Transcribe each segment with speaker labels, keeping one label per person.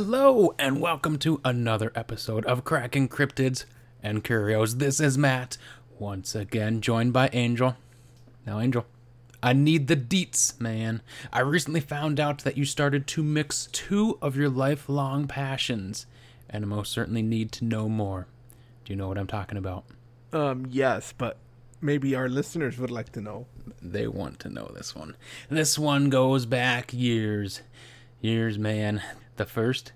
Speaker 1: Hello, and welcome to another episode of Cracking Cryptids and Curios. This is Matt, once again joined by Angel. Now, Angel, I need the deets, man. I recently found out that you started to mix two of your lifelong passions, and I most certainly need to know more. Do you know what I'm talking about?
Speaker 2: Um, yes, but maybe our listeners would like to know.
Speaker 1: They want to know this one. This one goes back years. Years, man. The first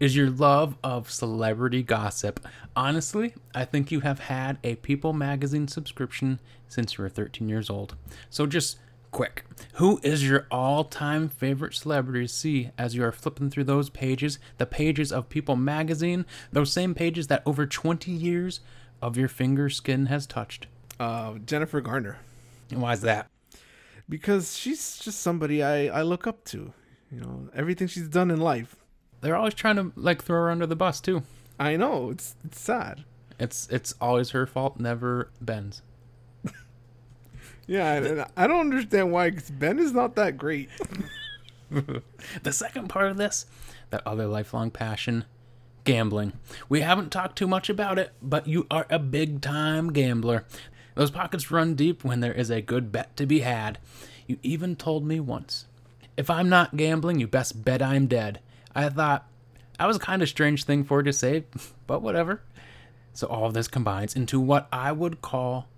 Speaker 1: is your love of celebrity gossip. Honestly, I think you have had a People magazine subscription since you were 13 years old. So just quick, who is your all-time favorite celebrity to see as you are flipping through those pages, the pages of People magazine, those same pages that over 20 years of your finger skin has touched?
Speaker 2: Uh, Jennifer Garner,
Speaker 1: And why is that?
Speaker 2: because she's just somebody I I look up to. You know, everything she's done in life.
Speaker 1: They're always trying to like throw her under the bus too.
Speaker 2: I know it's it's sad.
Speaker 1: It's it's always her fault, never Ben's.
Speaker 2: Yeah, and, I don't understand why. Cause Ben is not that great.
Speaker 1: The second part of this, that other lifelong passion, gambling. We haven't talked too much about it, but you are a big time gambler. Those pockets run deep when there is a good bet to be had. You even told me once, if I'm not gambling, you best bet I'm dead. I thought that was a kind of strange thing for her to say, but whatever. So all this combines into what I would call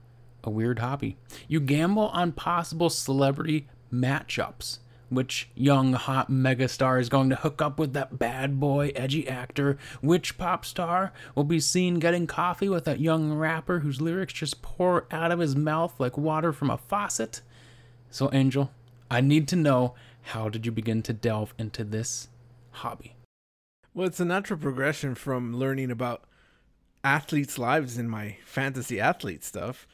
Speaker 1: a weird hobby. You gamble on possible celebrity matchups. Which young hot megastar is going to hook up with that bad boy edgy actor? Which pop star will be seen getting coffee with that young rapper whose lyrics just pour out of his mouth like water from a faucet? So, Angel, I need to know how did you begin to delve into this hobby?
Speaker 2: Well, it's a natural progression from learning about athletes' lives in my fantasy athlete stuff.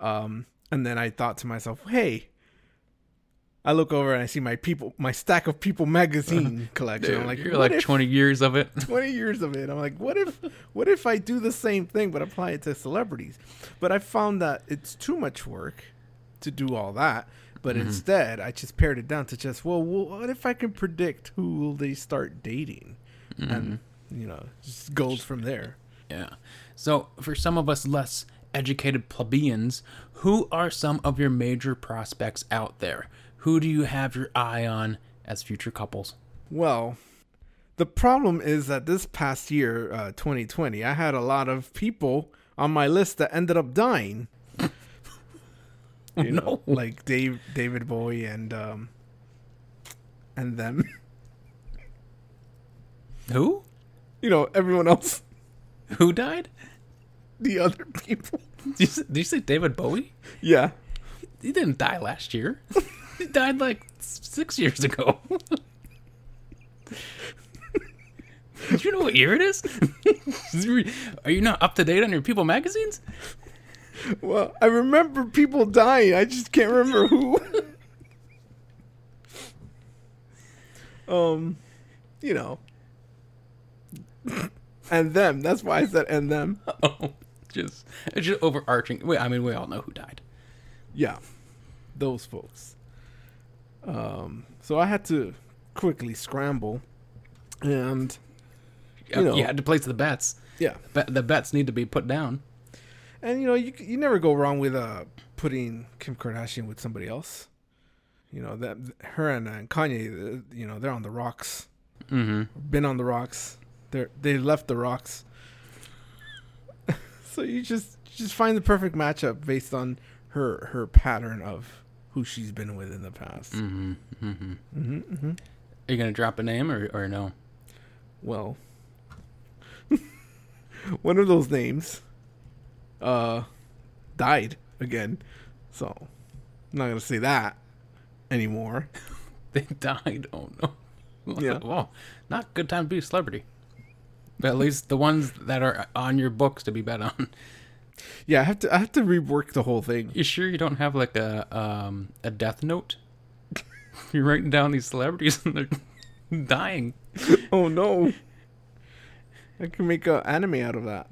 Speaker 2: Um, and then I thought to myself, hey, I look over and I see my people, my stack of People magazine collection. I'm like,
Speaker 1: You're like
Speaker 2: if-
Speaker 1: 20 years of it.
Speaker 2: 20 years of it. I'm like, what if what if I do the same thing but apply it to celebrities? But I found that it's too much work to do all that. But instead, I just pared it down to just, well, what if I can predict who will they start dating? And, you know, just goes from there.
Speaker 1: Yeah. So, for some of us less educated plebeians, who are some of your major prospects out there? Who do you have your eye on as future couples?
Speaker 2: Well, the problem is that this past year, uh, 2020, I had a lot of people on my list that ended up dying. You know,
Speaker 1: No.
Speaker 2: like Dave, David Bowie, and um, and them.
Speaker 1: Who?
Speaker 2: You know, everyone else,
Speaker 1: Who died?
Speaker 2: the other people.
Speaker 1: Did you, say, did you say David Bowie?
Speaker 2: Yeah,
Speaker 1: He didn't die last year. he died like six years ago. Do you know what year it is? Are you not up to date on your People magazines?
Speaker 2: Well, I remember people dying. I just can't remember who. um, you know, and them. That's why I said and them.
Speaker 1: Oh, just it's just overarching. Wait, I mean, we all know who died.
Speaker 2: Yeah, those folks. Um, so I had to quickly scramble, and
Speaker 1: You,
Speaker 2: know.
Speaker 1: you had to place the bets.
Speaker 2: yeah,
Speaker 1: the bets need to be put down.
Speaker 2: And you know you you never go wrong with uh putting Kim Kardashian with somebody else. You know that her and, and Kanye, uh, you know they're on the rocks.
Speaker 1: Mm-hmm.
Speaker 2: Been on the rocks. They're they left the rocks. so you just just find the perfect matchup based on her her pattern of who she's been with in the past.
Speaker 1: Mm-hmm. Mm-hmm.
Speaker 2: hmm hmm
Speaker 1: Are you gonna drop a name or or no?
Speaker 2: Well, one of those names uh died again. So, I'm not going to say that anymore.
Speaker 1: They died. Oh no.
Speaker 2: Yeah.
Speaker 1: Well, not good time to be a celebrity. But at least the ones that are on your books to be bet on.
Speaker 2: Yeah, I have to I have to rework the whole thing.
Speaker 1: You sure you don't have like a um a death note? You're writing down these celebrities and they're dying.
Speaker 2: Oh no. I can make an anime out of that.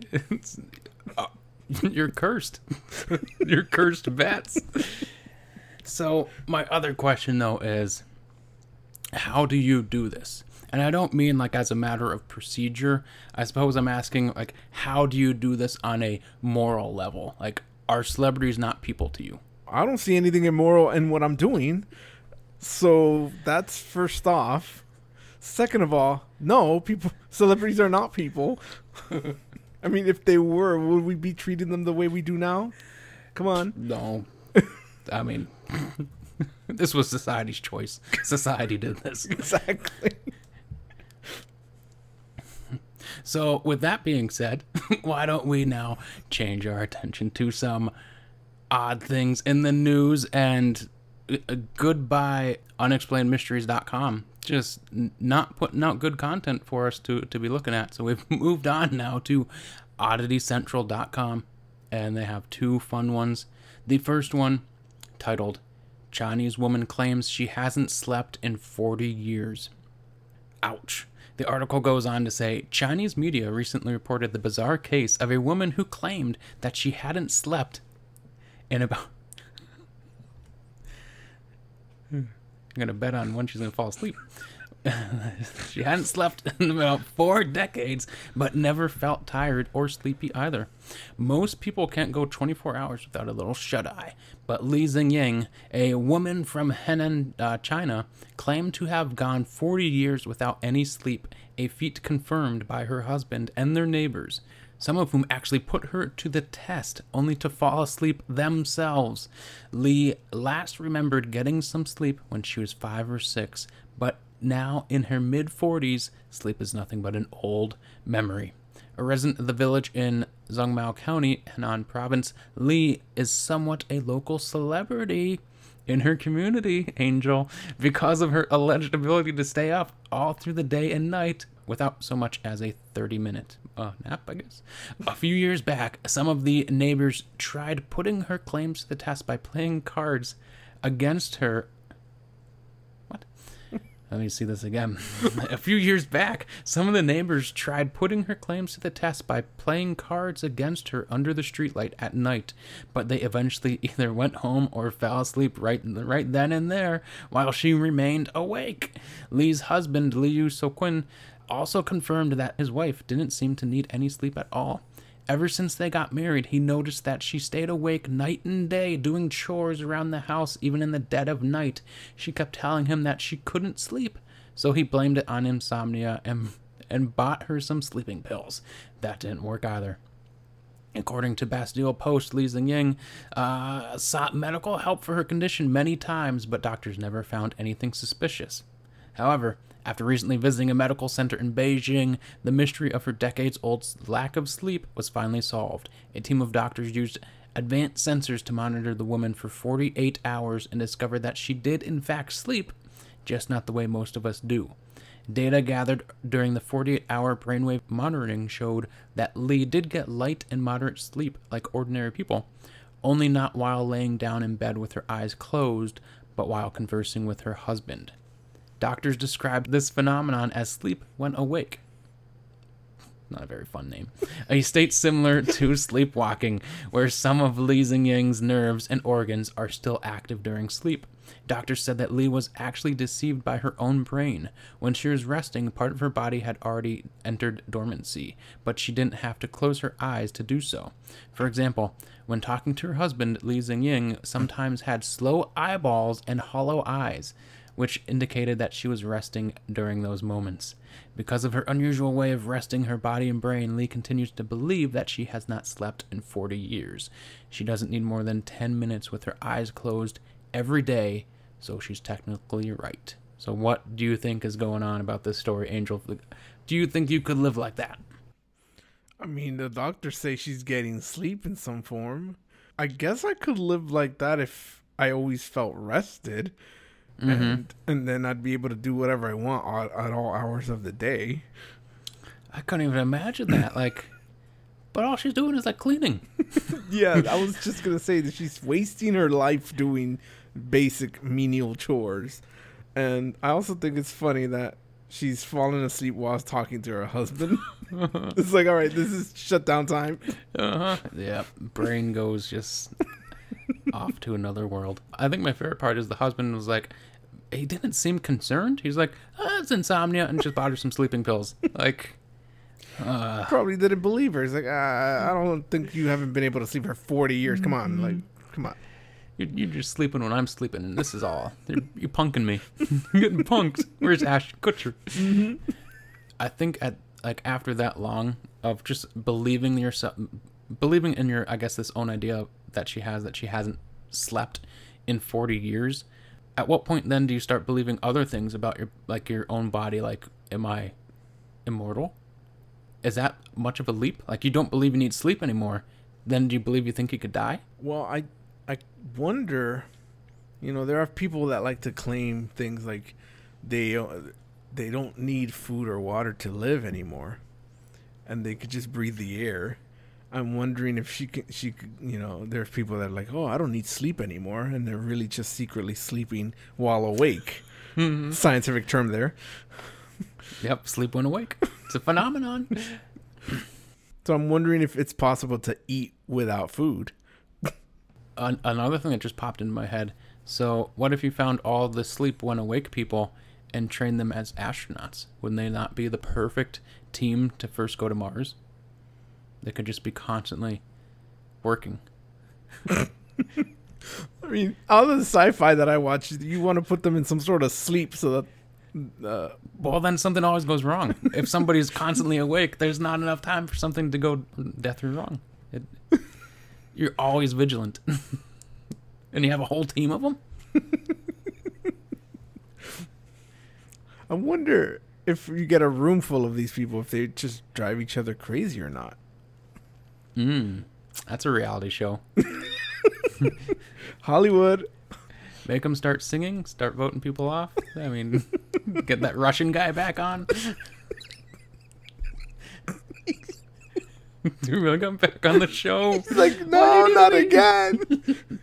Speaker 1: You're cursed. you're cursed bats. So my other question though is, how do you do this? And I don't mean like as a matter of procedure. I suppose I'm asking like how do you do this on a moral level? Like are celebrities not people to you?
Speaker 2: I don't see anything immoral in what I'm doing. So that's first off. Second of all, no, people celebrities are not people. I mean, if they were, would we be treating them the way we do now? Come on.
Speaker 1: No. I mean this was society's choice. Society did this.
Speaker 2: Exactly.
Speaker 1: So, with that being said, why don't we now change our attention to some odd things in the news and uh, goodbye unexplainedmysteries.com just not putting out good content for us to, to be looking at. So, we've moved on now to odditycentral.com and they have two fun ones. The first one titled Chinese woman claims she hasn't slept in 40 years. Ouch. The article goes on to say Chinese media recently reported the bizarre case of a woman who claimed that she hadn't slept in about. Hmm. I'm to bet on when she's to fall asleep. she hadn't slept in about four decades, but never felt tired or sleepy either. Most people can't go 24 hours without a little shut eye, but Li Xingying, a woman from Henan, uh, China, claimed to have gone 40 years without any sleep, a feat confirmed by her husband and their neighbors some of whom actually put her to the test only to fall asleep themselves. Li last remembered getting some sleep when she was five or six, but now in her mid 40s, sleep is nothing but an old memory. A resident of the village in Zhongmao County, Henan Province, Li is somewhat a local celebrity in her community, Angel, because of her alleged ability to stay up all through the day and night without so much as a 30 minute uh, nap, I guess. A few years back, some of the neighbors tried putting her claims to the test by playing cards against her What? let me see this again. a few years back, some of the neighbors tried putting her claims to the test by playing cards against her under the streetlight at night, but they eventually either went home or fell asleep right right then and there while she remained awake. Li's husband, Liu Soquin, also confirmed that his wife didn't seem to need any sleep at all. Ever since they got married, he noticed that she stayed awake night and day doing chores around the house, even in the dead of night. She kept telling him that she couldn't sleep, so he blamed it on insomnia and, and bought her some sleeping pills. That didn't work either. According to Bastille Post, Li Xingying uh, sought medical help for her condition many times, but doctors never found anything suspicious. However, after recently visiting a medical center in Beijing, the mystery of her decades old lack of sleep was finally solved. A team of doctors used advanced sensors to monitor the woman for 48 hours and discovered that she did, in fact, sleep, just not the way most of us do. Data gathered during the 48 hour brainwave monitoring showed that Li did get light and moderate sleep like ordinary people, only not while laying down in bed with her eyes closed, but while conversing with her husband. Doctors describe this phenomenon as sleep when awake. Not a very fun name. A state similar to sleepwalking, where some of Li Xingying's nerves and organs are still active during sleep. Doctors said that Li was actually deceived by her own brain. When she was resting, part of her body had already entered dormancy, but she didn't have to close her eyes to do so. For example, when talking to her husband, Li Xingying sometimes had slow eyeballs and hollow eyes which indicated that she was resting during those moments. Because of her unusual way of resting her body and brain, Li continues to believe that she has not slept in 40 years. She doesn't need more than 10 minutes with her eyes closed every day, so she's technically right. So, what do you think is going on about this story, Angel? Do you think you could live like that?
Speaker 2: I mean, the doctors say she's getting sleep in some form. I guess I could live like that if I always felt rested mm-hmm. and and then I'd be able to do whatever I want at, at all hours of the day.
Speaker 1: I couldn't even imagine that. Like, but all she's doing is like cleaning.
Speaker 2: yeah, I was just gonna say that she's wasting her life doing basic menial chores, and I also think it's funny that she's falling asleep while talking to her husband. it's like, all right, this is shutdown time.
Speaker 1: Uh huh. Yeah, brain goes just off to another world. I think my favorite part is the husband was like, he didn't seem concerned. He's like, oh, it's insomnia, and just bought her some sleeping pills. Like, uh,
Speaker 2: Probably didn't believe her. He's like, uh, I don't think you haven't been able to sleep for 40 years. Come on, like, come on.
Speaker 1: you're, you're just sleeping when I'm sleeping, and this is all. You're, you're punking me. you're getting punked. Where's Ash Kutcher? I think at like after that long of just believing yourself, believing in your, I guess this own idea that she has that she hasn't slept in 40 years. At what point then do you start believing other things about your like your own body? Like, am I immortal? Is that much of a leap? Like, you don't believe you need sleep anymore. Then do you believe you think you could die?
Speaker 2: Well, I, I wonder, you know, there are people that like to claim things like they, uh, they don't need food or water to live anymore, and they could just breathe the air. I'm wondering if she can, she, could, you know, there's people that are like, oh, I don't need sleep anymore, and they're really just secretly sleeping while awake. Mm-hmm. Scientific term there.
Speaker 1: Yep, sleep when awake. It's a phenomenon.
Speaker 2: So I'm wondering if it's possible to eat without food.
Speaker 1: An- another thing that just popped into my head. So, what if you found all the sleep when awake people and trained them as astronauts? Wouldn't they not be the perfect team to first go to Mars? They could just be constantly working.
Speaker 2: I mean, all the sci-fi that I watch, you want to put them in some sort of sleep so that. Uh,
Speaker 1: Well, then something always goes wrong. if somebody's constantly awake, there's not enough time for something to go death or wrong. It, you're always vigilant, and you have a whole team of them.
Speaker 2: I wonder if you get a room full of these people, if they just drive each other crazy or not.
Speaker 1: Mm, that's a reality show.
Speaker 2: Hollywood.
Speaker 1: Make them start singing, start voting people off. I mean, get that Russian guy back on. Do we come back on the show?
Speaker 2: He's like, no, not again.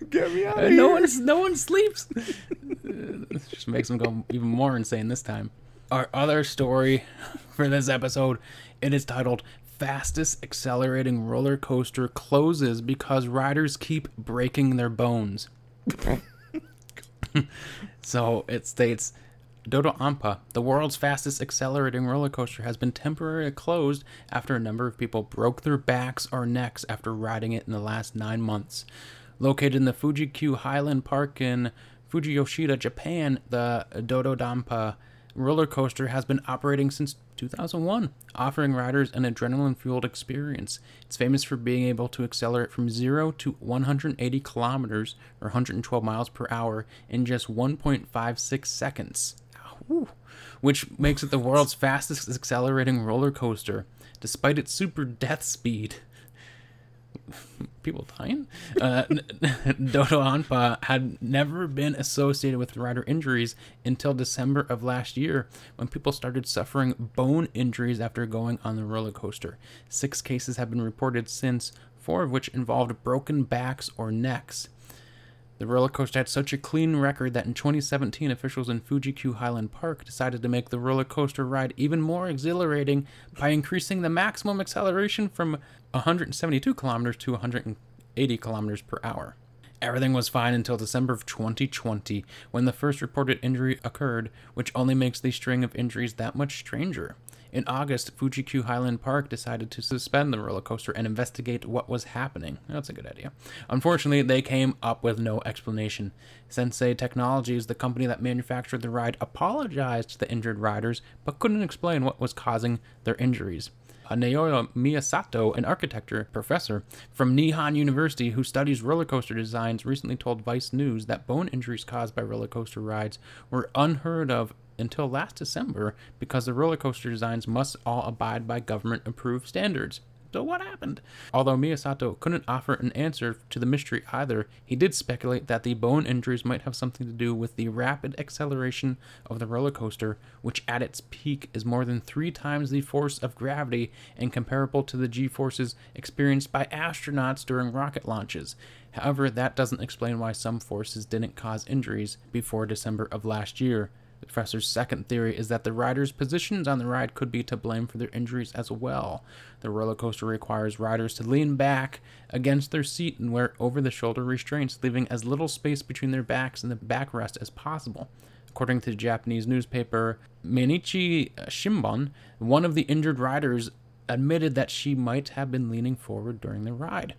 Speaker 2: Get me out of
Speaker 1: Uh,
Speaker 2: here.
Speaker 1: no one, no one sleeps. This just makes them go even more insane this time. Our other story for this episode, it is titled "Fastest Accelerating Roller Coaster Closes Because Riders Keep Breaking Their Bones." so it states. Do-Dodonpa, the world's fastest accelerating roller coaster, has been temporarily closed after a number of people broke their backs or necks after riding it in the last nine months. Located in the Fuji-Q Highland Park in Fujiyoshida, Japan, the Do-Dodonpa roller coaster has been operating since 2001, offering riders an adrenaline fueled experience. It's famous for being able to accelerate from 0 to 180 kilometers or 112 miles per hour in just 1.56 seconds. Which makes it the world's fastest accelerating roller coaster, despite its super death speed people dying. Uh, Do-Dodonpa had never been associated with rider injuries until December of last year when people started suffering bone injuries after going on the roller coaster. Six cases have been reported since, four of which involved broken backs or necks. The roller coaster had such a clean record that in 2017, officials in Fuji Q Highland Park decided to make the roller coaster ride even more exhilarating by increasing the maximum acceleration from 172 kilometers to 180 kilometers per hour. Everything was fine until December of 2020, when the first reported injury occurred, which only makes the string of injuries that much stranger. In August, Fuji Q Highland Park decided to suspend the roller coaster and investigate what was happening. That's a good idea. Unfortunately, they came up with no explanation. Sensei Technologies, the company that manufactured the ride, apologized to the injured riders but couldn't explain what was causing their injuries. Uh, Naoya Miyasato, an architecture professor from Nihon University who studies roller coaster designs, recently told Vice News that bone injuries caused by roller coaster rides were unheard of until last December because the roller coaster designs must all abide by government approved standards. So what happened? Although Miyasato couldn't offer an answer to the mystery either, he did speculate that the bone injuries might have something to do with the rapid acceleration of the roller coaster, which at its peak is more than three times the force of gravity and comparable to the g forces experienced by astronauts during rocket launches. However, that doesn't explain why some forces didn't cause injuries before December of last year. The professor's second theory is that the riders' positions on the ride could be to blame for their injuries as well. The roller coaster requires riders to lean back against their seat and wear over the shoulder restraints, leaving as little space between their backs and the backrest as possible. According to the Japanese newspaper Mainichi Shimbun, one of the injured riders admitted that she might have been leaning forward during the ride.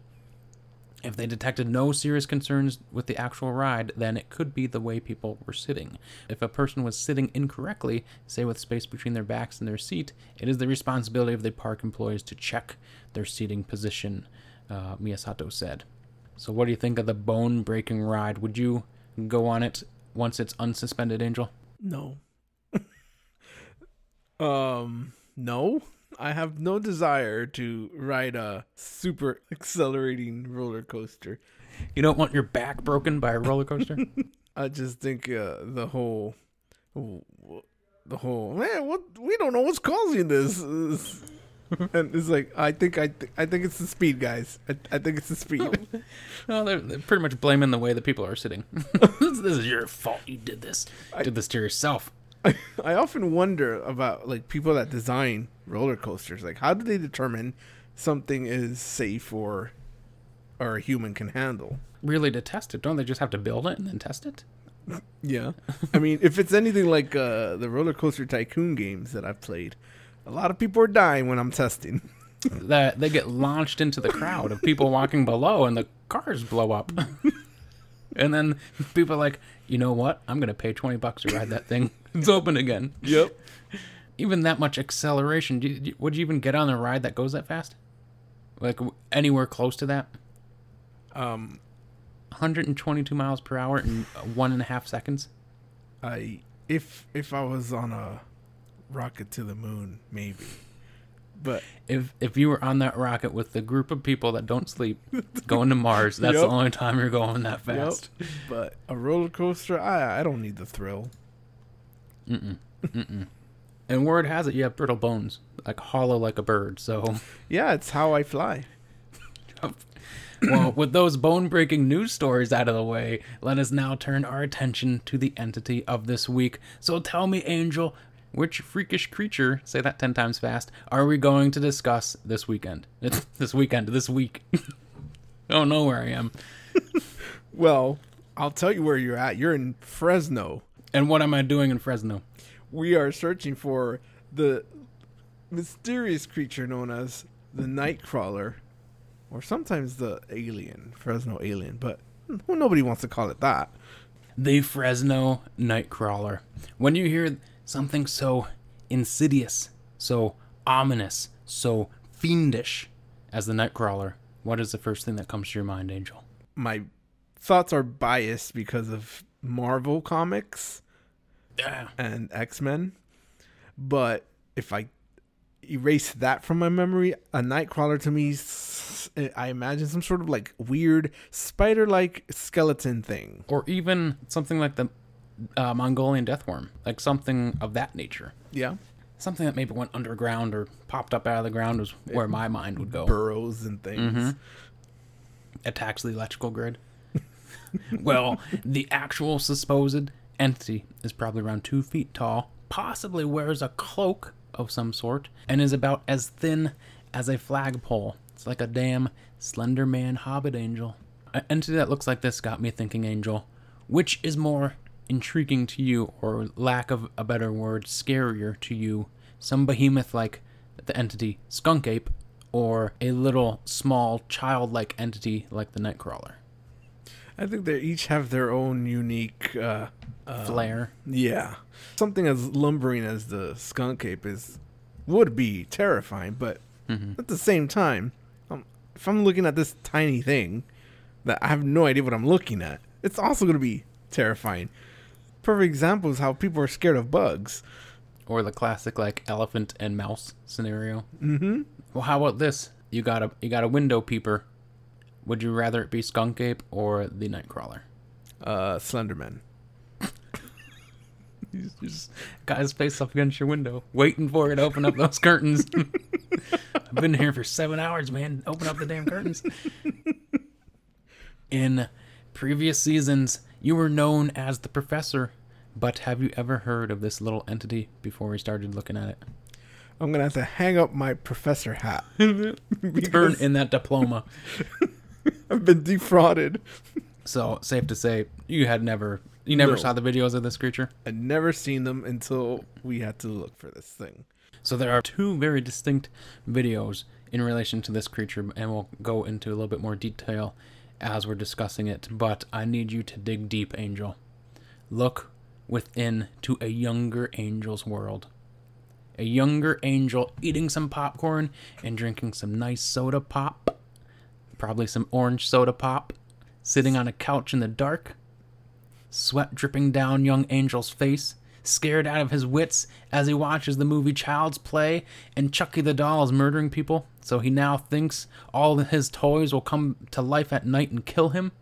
Speaker 1: If they detected no serious concerns with the actual ride, then it could be the way people were sitting. If a person was sitting incorrectly, say with space between their backs and their seat, it is the responsibility of the park employees to check their seating position, uh, Miyasato said. So, what do you think of the bone breaking ride? Would you go on it once it's unsuspended, Angel?
Speaker 2: No. um, no. I have no desire to ride a super accelerating roller coaster.
Speaker 1: You don't want your back broken by a roller coaster?
Speaker 2: I just think uh, the whole, the whole man. What we don't know what's causing this, and it's like I think I th- I think it's the speed, guys. I, I think it's the speed.
Speaker 1: no, they're, they're, pretty much blaming the way the people are sitting. this, this, is your fault. You did this. You did this to yourself.
Speaker 2: I, I often wonder about like people that design roller coasters. Like, how do they determine something is safe or or a human can handle?
Speaker 1: Really, to test it, don't they just have to build it and then test it?
Speaker 2: Yeah, I mean, if it's anything like uh, the roller coaster tycoon games that I've played, a lot of people are dying when I'm testing.
Speaker 1: that they get launched into the crowd of people walking below, and the cars blow up. and then people are like, you know what? I'm gonna pay twenty bucks to ride that thing. It's open again.
Speaker 2: Yep
Speaker 1: even that much acceleration. Do you, would you even get on a ride that goes that fast? Like anywhere close to that?
Speaker 2: Um,
Speaker 1: 122 miles per hour in one and a half seconds.
Speaker 2: I if if I was on a rocket to the moon, maybe. But
Speaker 1: if if you were on that rocket with the group of people that don't sleep going to Mars, that's yep. the only time you're going that fast.
Speaker 2: Yep. But a roller coaster, I I don't need the thrill.
Speaker 1: Mm mm. Mm mm. And word has it you have brittle bones, like hollow like a bird. So
Speaker 2: yeah, it's how I fly.
Speaker 1: well, with those bone breaking news stories out of the way, let us now turn our attention to the entity of this week. So tell me, Angel, which freakish creature, say that 10 times fast, are we going to discuss this weekend? It's this weekend, this week. I don't know where I am.
Speaker 2: well, I'll tell you where you're at. You're in Fresno.
Speaker 1: And what am I doing in Fresno?
Speaker 2: we are searching for the mysterious creature known as the Nightcrawler, or sometimes the alien, Fresno alien, but well, nobody wants to call it that.
Speaker 1: The Fresno Nightcrawler. When you hear something so insidious, so ominous, so fiendish as the Nightcrawler, what is the first thing that comes to your mind, Angel?
Speaker 2: My thoughts are biased because of Marvel comics
Speaker 1: yeah.
Speaker 2: and X Men. But if I erase that from my memory, a Nightcrawler to me, I imagine some sort of like weird spider like skeleton thing.
Speaker 1: Or even something like the uh, Mongolian deathworm, like something of that nature.
Speaker 2: Yeah.
Speaker 1: Something that maybe went underground or popped up out of the ground was where it my mind would go.
Speaker 2: Burrows and things. Mm-hmm.
Speaker 1: Attacks the electrical grid. well, the actual supposed entity is probably around two feet tall, possibly wears a cloak of some sort, and is about as thin as a flagpole. It's like a damn slender man hobbit angel. An entity that looks like this got me thinking, Angel. Which is more intriguing to you, or lack of a better word, scarier to you? Some behemoth like the entity Skunk Ape, or a little small childlike entity like the Nightcrawler?
Speaker 2: I think they each have their own unique uh,
Speaker 1: uh, flair.
Speaker 2: Yeah, something as lumbering as the skunk ape is would be terrifying, but mm-hmm. at the same time, um, if I'm looking at this tiny thing that I have no idea what I'm looking at, it's also going to be terrifying. Perfect example is how people are scared of bugs,
Speaker 1: or the classic like elephant and mouse scenario.
Speaker 2: Mm-hmm.
Speaker 1: Well, how about this? You got a you got a window peeper would you rather it be Skunk Ape or the Nightcrawler?
Speaker 2: Uh, Slenderman.
Speaker 1: He's just got his face up against your window, waiting for it to open up those curtains. I've been here for seven hours, man. Open up the damn curtains. In previous seasons, you were known as the Professor, but have you ever heard of this little entity before we started looking at it?
Speaker 2: I'm gonna have to hang up my professor hat.
Speaker 1: Turn in that diploma.
Speaker 2: I've been defrauded.
Speaker 1: So safe to say, you had never You never
Speaker 2: No.
Speaker 1: saw the videos of this creature?
Speaker 2: I'd never seen them until we had to look for this thing.
Speaker 1: So there are two very distinct videos in relation to this creature, and we'll go into a little bit more detail as we're discussing it. But I need you to dig deep, Angel. Look within to a younger angel's world. A younger angel eating some popcorn and drinking some nice soda pop, probably some orange soda pop, sitting on a couch in the dark, sweat dripping down young Angel's face, scared out of his wits as he watches the movie Child's Play and Chucky the doll is murdering people, so he now thinks all his toys will come to life at night and kill him.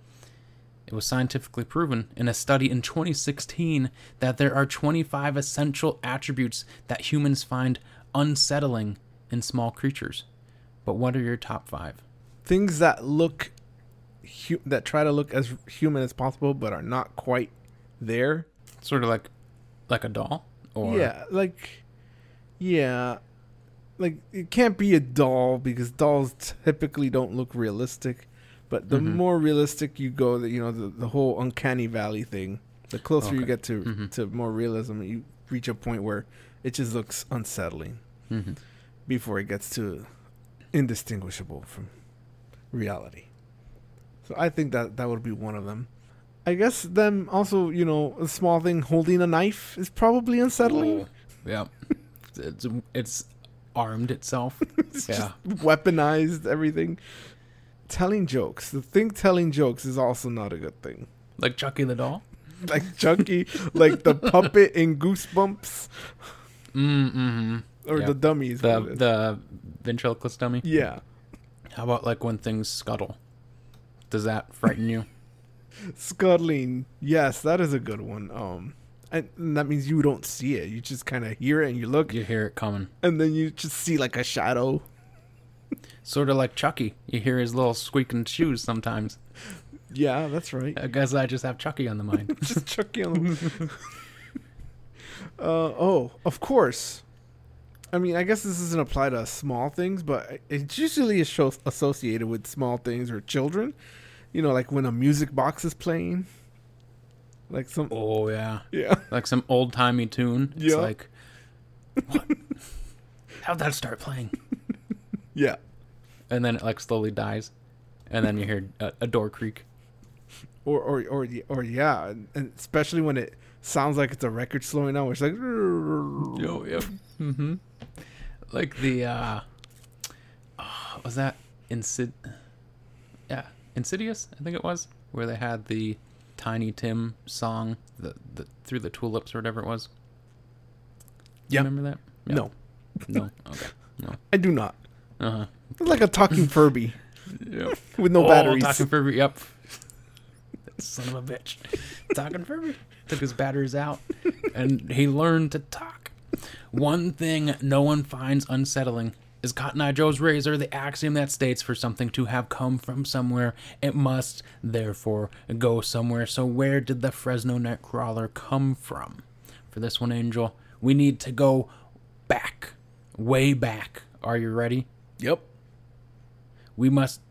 Speaker 1: It was scientifically proven in a study in 2016 that there are 25 essential attributes that humans find unsettling in small creatures. But what are your top five?
Speaker 2: Things that look hu- that try to look as human as possible, but are not quite there.
Speaker 1: Sort of like like a doll or
Speaker 2: yeah, like yeah, like it can't be a doll because dolls typically don't look realistic. But the
Speaker 1: Mhm.
Speaker 2: more realistic you go, the, you know, the, the whole uncanny valley thing, the closer you get to
Speaker 1: Mhm.
Speaker 2: to more realism, you reach a point where it just looks unsettling
Speaker 1: Mhm.
Speaker 2: before it gets to indistinguishable from reality. So I think that that would be one of them. I guess them also, you know, a small thing holding a knife is probably unsettling.
Speaker 1: Oh, Yep. it's it's armed itself.
Speaker 2: It's
Speaker 1: yeah.
Speaker 2: weaponized everything. Telling jokes. The thing telling jokes is also not a good thing.
Speaker 1: Like Chucky the doll.
Speaker 2: Like Chucky, like the puppet in Goosebumps,
Speaker 1: Mm-hmm.
Speaker 2: or
Speaker 1: Yeah.
Speaker 2: the dummies.
Speaker 1: The
Speaker 2: what it is.
Speaker 1: the ventriloquist dummy.
Speaker 2: yeah,
Speaker 1: How about like when things scuttle? Does that frighten you?
Speaker 2: scuttling. Yes, that is a good one. Um, and, that means you don't see it. You just kind of hear it and you look,
Speaker 1: You hear it coming.
Speaker 2: and then you just see like a shadow.
Speaker 1: Sort of like Chucky. You hear his little squeaking shoes sometimes.
Speaker 2: Yeah, that's right.
Speaker 1: I guess I just have Chucky on the mind.
Speaker 2: just Chucky on the. uh, oh, of course. I mean, I guess this doesn't apply to small things, but it's usually show associated with small things or children. You know, like when a music box is playing. Like some,
Speaker 1: oh yeah.
Speaker 2: yeah,
Speaker 1: Like some old timey tune. It's
Speaker 2: Yeah.
Speaker 1: like what? How'd that start playing?
Speaker 2: yeah,
Speaker 1: And then it like slowly dies. And then you hear a, a door creak.
Speaker 2: or or or or yeah, and- especially when it sounds like it's a record slowing down. It's like,
Speaker 1: Yo, yep. Mm-hmm. Like the uh oh, was that Insid Yeah, Insidious, I think it was, where they had the Tiny Tim song, the, the through the tulips or whatever it was.
Speaker 2: Yeah.
Speaker 1: you remember that? Yeah.
Speaker 2: no,
Speaker 1: No. Okay. No.
Speaker 2: I do not.
Speaker 1: Uh-huh.
Speaker 2: It's like a talking Furby
Speaker 1: Yep.
Speaker 2: with no
Speaker 1: oh,
Speaker 2: batteries.
Speaker 1: Talking Furby, yep. Son of a bitch. Talking Furby. Took his batteries out and he learned to talk. One thing no one finds unsettling is Cotton Eye Joe's razor, the axiom that states for something to have come from somewhere, it must therefore go somewhere. So, where did the Fresno Nightcrawler come from? For this one, Angel, we need to go back, way back. Are you ready?
Speaker 2: Yep.
Speaker 1: We must.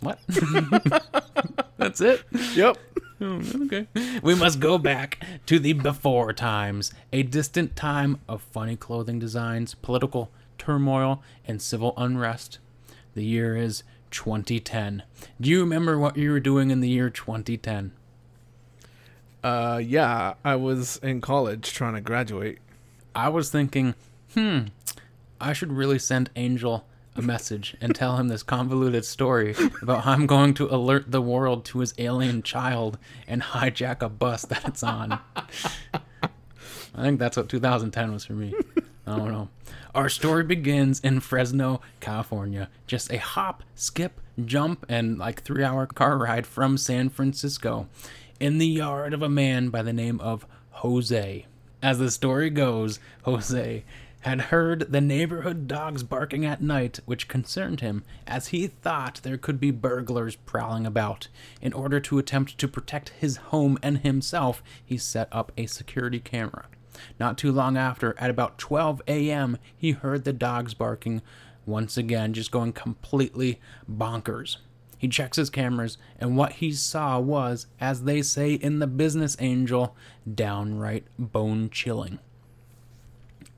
Speaker 1: What? That's it?
Speaker 2: Yep.
Speaker 1: Oh, okay. We must go back to the before times, a distant time of funny clothing designs, political turmoil, and civil unrest. The year is 2010. Do you remember what you were doing in the year 2010?
Speaker 2: Uh, yeah, I was in college trying to graduate.
Speaker 1: I was thinking, hmm, I should really send Angel a message and tell him this convoluted story about how I'm going to alert the world to his alien child and hijack a bus that it's on. I think that's what 2010 was for me. I don't know. Our story begins in Fresno, California. Just a hop, skip, jump, and like three hour car ride from San Francisco in the yard of a man by the name of Jose. As the story goes, Jose had heard the neighborhood dogs barking at night, which concerned him, as he thought there could be burglars prowling about. In order to attempt to protect his home and himself, he set up a security camera. Not too long after, at about 12 a.m., he heard the dogs barking once again, just going completely bonkers. He checks his cameras, and what he saw was, as they say in The Business Angel, downright bone chilling.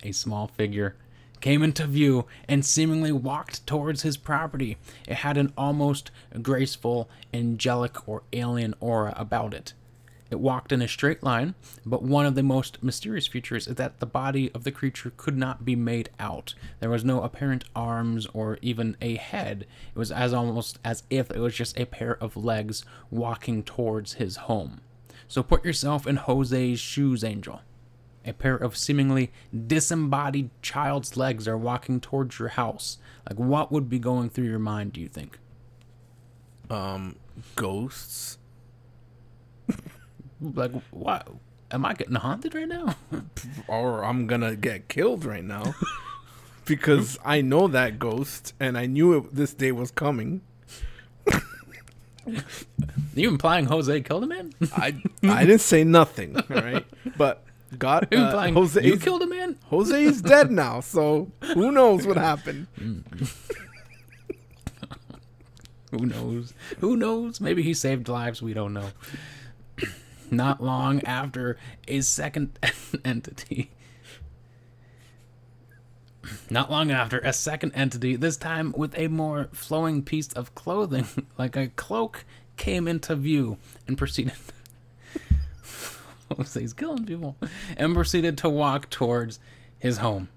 Speaker 1: A small figure came into view and seemingly walked towards his property. It had an almost graceful, angelic, or alien aura about it. It walked in a straight line, but one of the most mysterious features is that the body of the creature could not be made out. There was no apparent arms or even a head. It was as almost as if it was just a pair of legs walking towards his home. So put yourself in Jose's shoes, Angel. A pair of seemingly disembodied child's legs are walking towards your house. Like, what would be going through your mind, do you think?
Speaker 2: Um, ghosts.
Speaker 1: Like, what? Am I getting haunted right now?
Speaker 2: or I'm gonna get killed right now because I know that ghost and I knew it, this day was coming.
Speaker 1: you implying Jose killed a man?
Speaker 2: I I didn't say nothing, all right? But God, uh, Jose
Speaker 1: you killed a man?
Speaker 2: Jose is dead now, so who knows what happened?
Speaker 1: Who knows? Who knows? Maybe he saved lives. We don't know. Not long after a second entity. Not long after, a second entity, this time with a more flowing piece of clothing, like a cloak, came into view and proceeded. He's killing people. And proceeded to walk towards his home.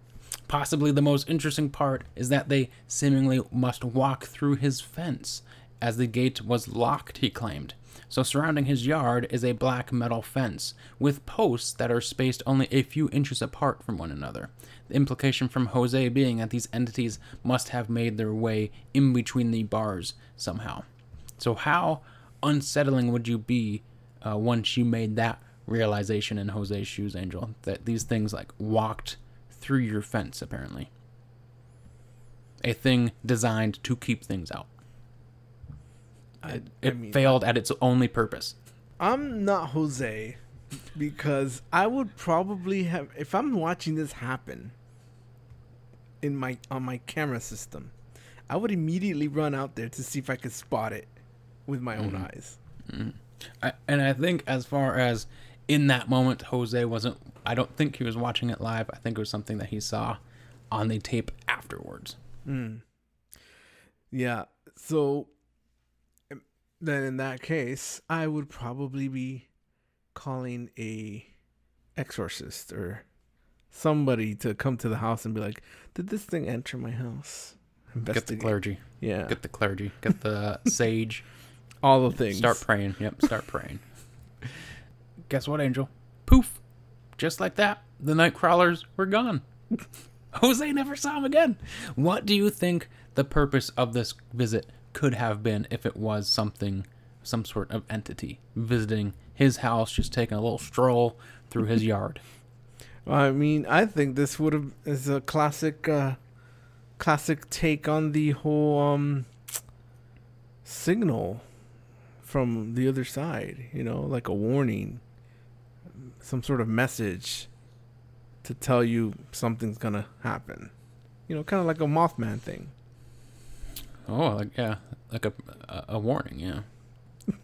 Speaker 1: Possibly the most interesting part is that they seemingly must walk through his fence, as the gate was locked, he claimed. So, surrounding his yard is a black metal fence, with posts that are spaced only a few inches apart from one another. The implication from Jose being that these entities must have made their way in between the bars somehow. So, how unsettling would you be uh, once you made that realization in Jose's shoes, Angel? That these things like walked through your fence, apparently. A thing designed to keep things out.
Speaker 2: I,
Speaker 1: It,
Speaker 2: I
Speaker 1: it
Speaker 2: mean,
Speaker 1: failed at its only purpose.
Speaker 2: I'm not Jose because I would probably have if I'm watching this happen in my on my camera system, I would immediately run out there to see if I could spot it with my own mm-hmm. eyes. Mm-hmm.
Speaker 1: I, and I think as far as in that moment, Jose wasn't. I don't think he was watching it live. I think it was something that he saw on the tape afterwards.
Speaker 2: Yeah. So um, then in that case, I would probably be calling a exorcist or somebody to come to the house and be like, "Did this thing enter my house?"
Speaker 1: Get the clergy.
Speaker 2: Yeah.
Speaker 1: Get the clergy. Get the sage.
Speaker 2: All the things.
Speaker 1: Start praying. Yep, start praying. Guess what, Angel? Poof. Just like that, the night crawlers were gone. Jose never saw him again. What do you think the purpose of this visit could have been if it was something, some sort of entity visiting his house, just taking a little stroll through his yard?
Speaker 2: I mean, I think this would have is a classic, uh, classic take on the whole um signal from the other side. You know, like a warning, some sort of message to tell you something's gonna happen. You know, kind of like a Mothman thing.
Speaker 1: Oh, like yeah, like a a, a warning, yeah.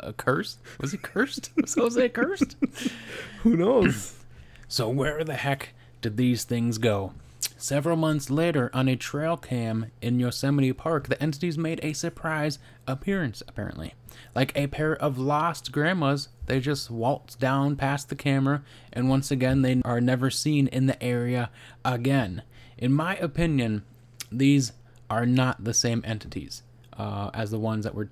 Speaker 1: a curse? Was he cursed? Was Jose cursed?
Speaker 2: Who knows?
Speaker 1: So where the heck did these things go? Several months later, on a trail cam in Yosemite Park, the entities made a surprise appearance, apparently. Like a pair of lost grandmas, they just waltz down past the camera, and once again, they are never seen in the area again. In my opinion, these are not the same entities uh, as the ones that were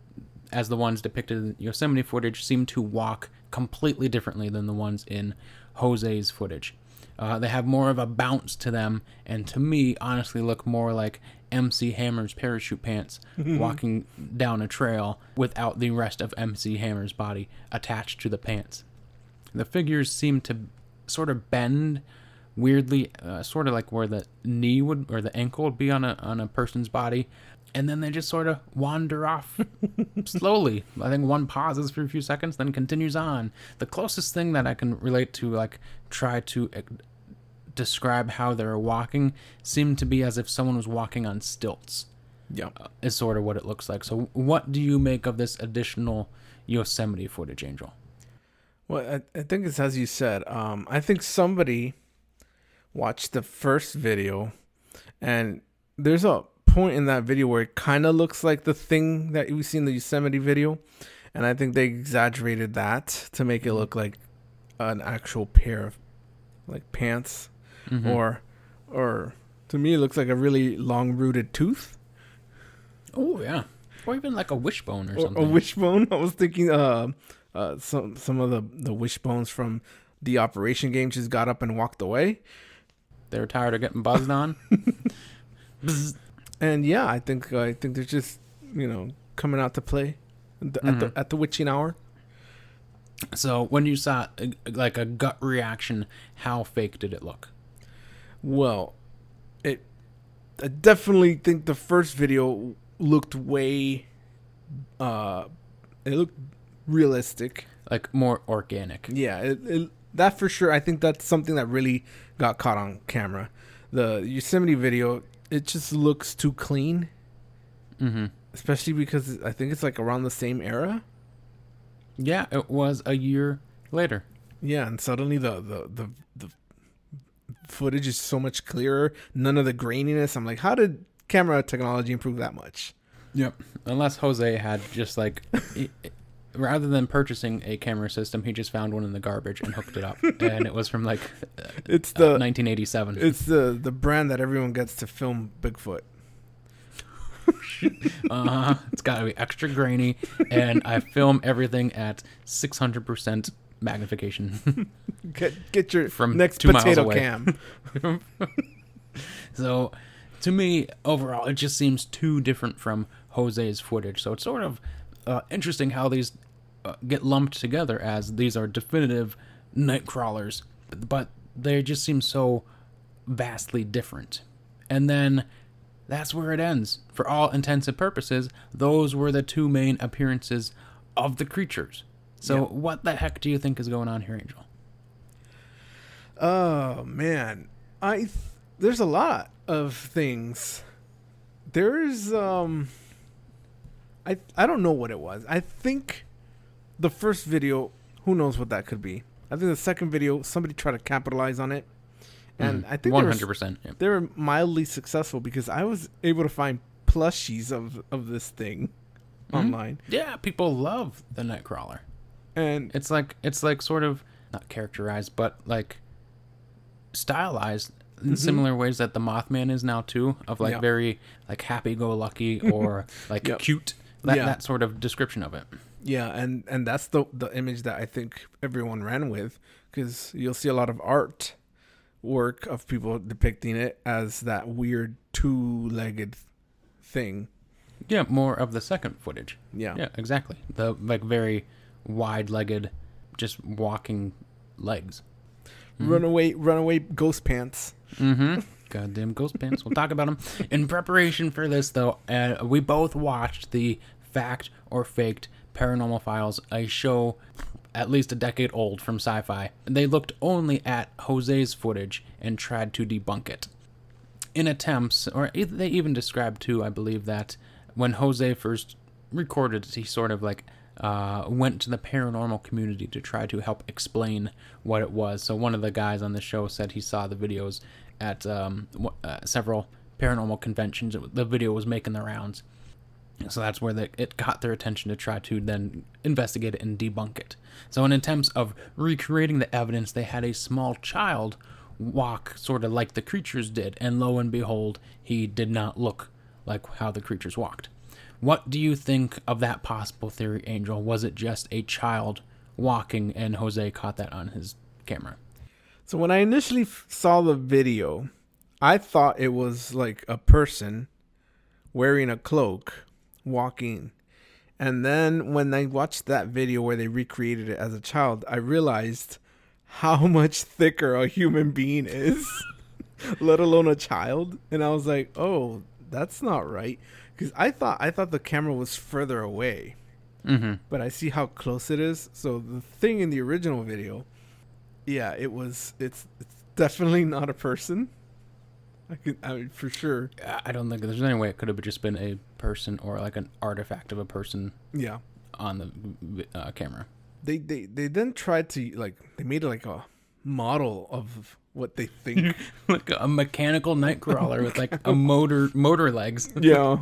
Speaker 1: as the ones depicted in Yosemite footage seem to walk completely differently than the ones in Jose's footage. Uh, they have more of a bounce to them, and to me, honestly, look more like MC Hammer's parachute pants walking down a trail without the rest of MC Hammer's body attached to the pants. The figures seem to sort of bend weirdly, uh, sort of like where the knee would or the ankle would be on a on a person's body, and then they just sort of wander off slowly. I think one pauses for a few seconds, then continues on. The closest thing that I can relate to, like try to describe how they're walking, seem to be as if someone was walking on stilts.
Speaker 2: Yeah.
Speaker 1: uh, is sort of what it looks like. So, what do you make of this additional Yosemite footage, Angel?
Speaker 2: Well, I, I think it's as you said. Um, I think somebody watched the first video, and there's a point in that video where it kind of looks like the thing that we see in the Yosemite video, and I think they exaggerated that to make it look like an actual pair of like pants,
Speaker 1: Mhm.
Speaker 2: or or to me it looks like a really long rooted tooth
Speaker 1: oh yeah, or even like a wishbone or,
Speaker 2: or
Speaker 1: something.
Speaker 2: a wishbone. I was thinking, uh, uh, some some of the the wishbones from the Operation game just got up and walked away.
Speaker 1: They're tired of getting buzzed on. Bzz.
Speaker 2: And yeah, I think I think they're just you know coming out to play at the, at, the
Speaker 1: Mhm.
Speaker 2: at the witching hour.
Speaker 1: So, when you saw uh, like a gut reaction, how fake did it look?
Speaker 2: Well, it I definitely think the first video looked way uh it looked realistic.
Speaker 1: Like more organic.
Speaker 2: Yeah, it, it, that for sure. I think that's something that really got caught on camera. The Yosemite video, it just looks too clean,
Speaker 1: Mm-hmm.
Speaker 2: especially because I think it's like around the same era.
Speaker 1: Yeah, it was a year later.
Speaker 2: Yeah, and suddenly the the the, the footage is so much clearer. None of the graininess. I'm like, how did camera technology improve that much?
Speaker 1: Yep. Unless Jose had just like, he- rather than purchasing a camera system, he just found one in the garbage and hooked it up, and it was from like uh,
Speaker 2: It's
Speaker 1: uh,
Speaker 2: the
Speaker 1: 1987.
Speaker 2: it's the the brand that everyone gets to film Bigfoot.
Speaker 1: Uh-huh. It's got to be extra grainy, and I film everything at 600% magnification.
Speaker 2: Get get your
Speaker 1: From
Speaker 2: next
Speaker 1: two miles
Speaker 2: potato
Speaker 1: away.
Speaker 2: cam.
Speaker 1: so, to me, overall, it just seems too different from Jose's footage. So it's sort of uh, interesting how these uh, get lumped together as these are definitive night crawlers, but they just seem so vastly different. And then that's where it ends. For all intents and purposes, those were the two main appearances of the creatures. So,
Speaker 2: Yeah.
Speaker 1: what the heck do you think is going on here, Angel?
Speaker 2: Oh man, I th- there's a lot of things. There's um, I I don't know what it was. I think the first video, who knows what that could be. I think the second video, somebody tried to capitalize on it, and I think
Speaker 1: one
Speaker 2: they were,
Speaker 1: hundred percent.
Speaker 2: they were mildly successful because I was able to find plushies of of this thing online,
Speaker 1: Yeah, people love the Nightcrawler.
Speaker 2: And
Speaker 1: It's like it's like sort of not characterized, but like stylized in mm-hmm. similar ways that the Mothman is now too, of like
Speaker 2: Yeah.
Speaker 1: very like happy-go-lucky or like
Speaker 2: Yep.
Speaker 1: cute. That
Speaker 2: Yeah.
Speaker 1: that sort of description of it.
Speaker 2: Yeah, and and that's the the image that I think everyone ran with because you'll see a lot of art work of people depicting it as that weird two-legged thing.
Speaker 1: Yeah, more of the second footage.
Speaker 2: Yeah.
Speaker 1: Yeah, exactly. The like very wide-legged, just walking legs.
Speaker 2: Runaway runaway ghost pants.
Speaker 1: Mm-hmm. Goddamn ghost pants. We'll talk about them. In preparation for this, though, uh, we both watched the Fact or Faked Paranormal Files, a show at least a decade old from sci fi. They looked only at Jose's footage and tried to debunk it. In attempts, or they even described too, I believe, that when Jose first recorded he sort of like uh, went to the paranormal community to try to help explain what it was. So one of the guys on the show said he saw the videos at um, uh, several paranormal conventions. The video was making the rounds. So that's where the, it got their attention to try to then investigate it and debunk it. So, in attempts of recreating the evidence, they had a small child walk sort of like the creatures did, and lo and behold, he did not look like how the creatures walked. What do you think of that possible theory, Angel? Was it just a child walking and Jose caught that on his camera?
Speaker 2: So when I initially f- saw the video, I thought it was like a person wearing a cloak walking. And then when I watched that video where they recreated it as a child, I realized how much thicker a human being is, let alone a child. And I was like, "Oh, that's not right." Cuz I thought I thought the camera was further away.
Speaker 1: Mm-hmm.
Speaker 2: But I see how close it is. So the thing in the original video, yeah, it was it's it's definitely not a person. I can, I mean, for sure.
Speaker 1: I- don't think there's any way it could have just been a person or like an artifact of a person
Speaker 2: Yeah.
Speaker 1: on the uh, camera.
Speaker 2: They they they then tried to like they made it like a model of what they think.
Speaker 1: like a mechanical nightcrawler with like a motor motor legs.
Speaker 2: yeah.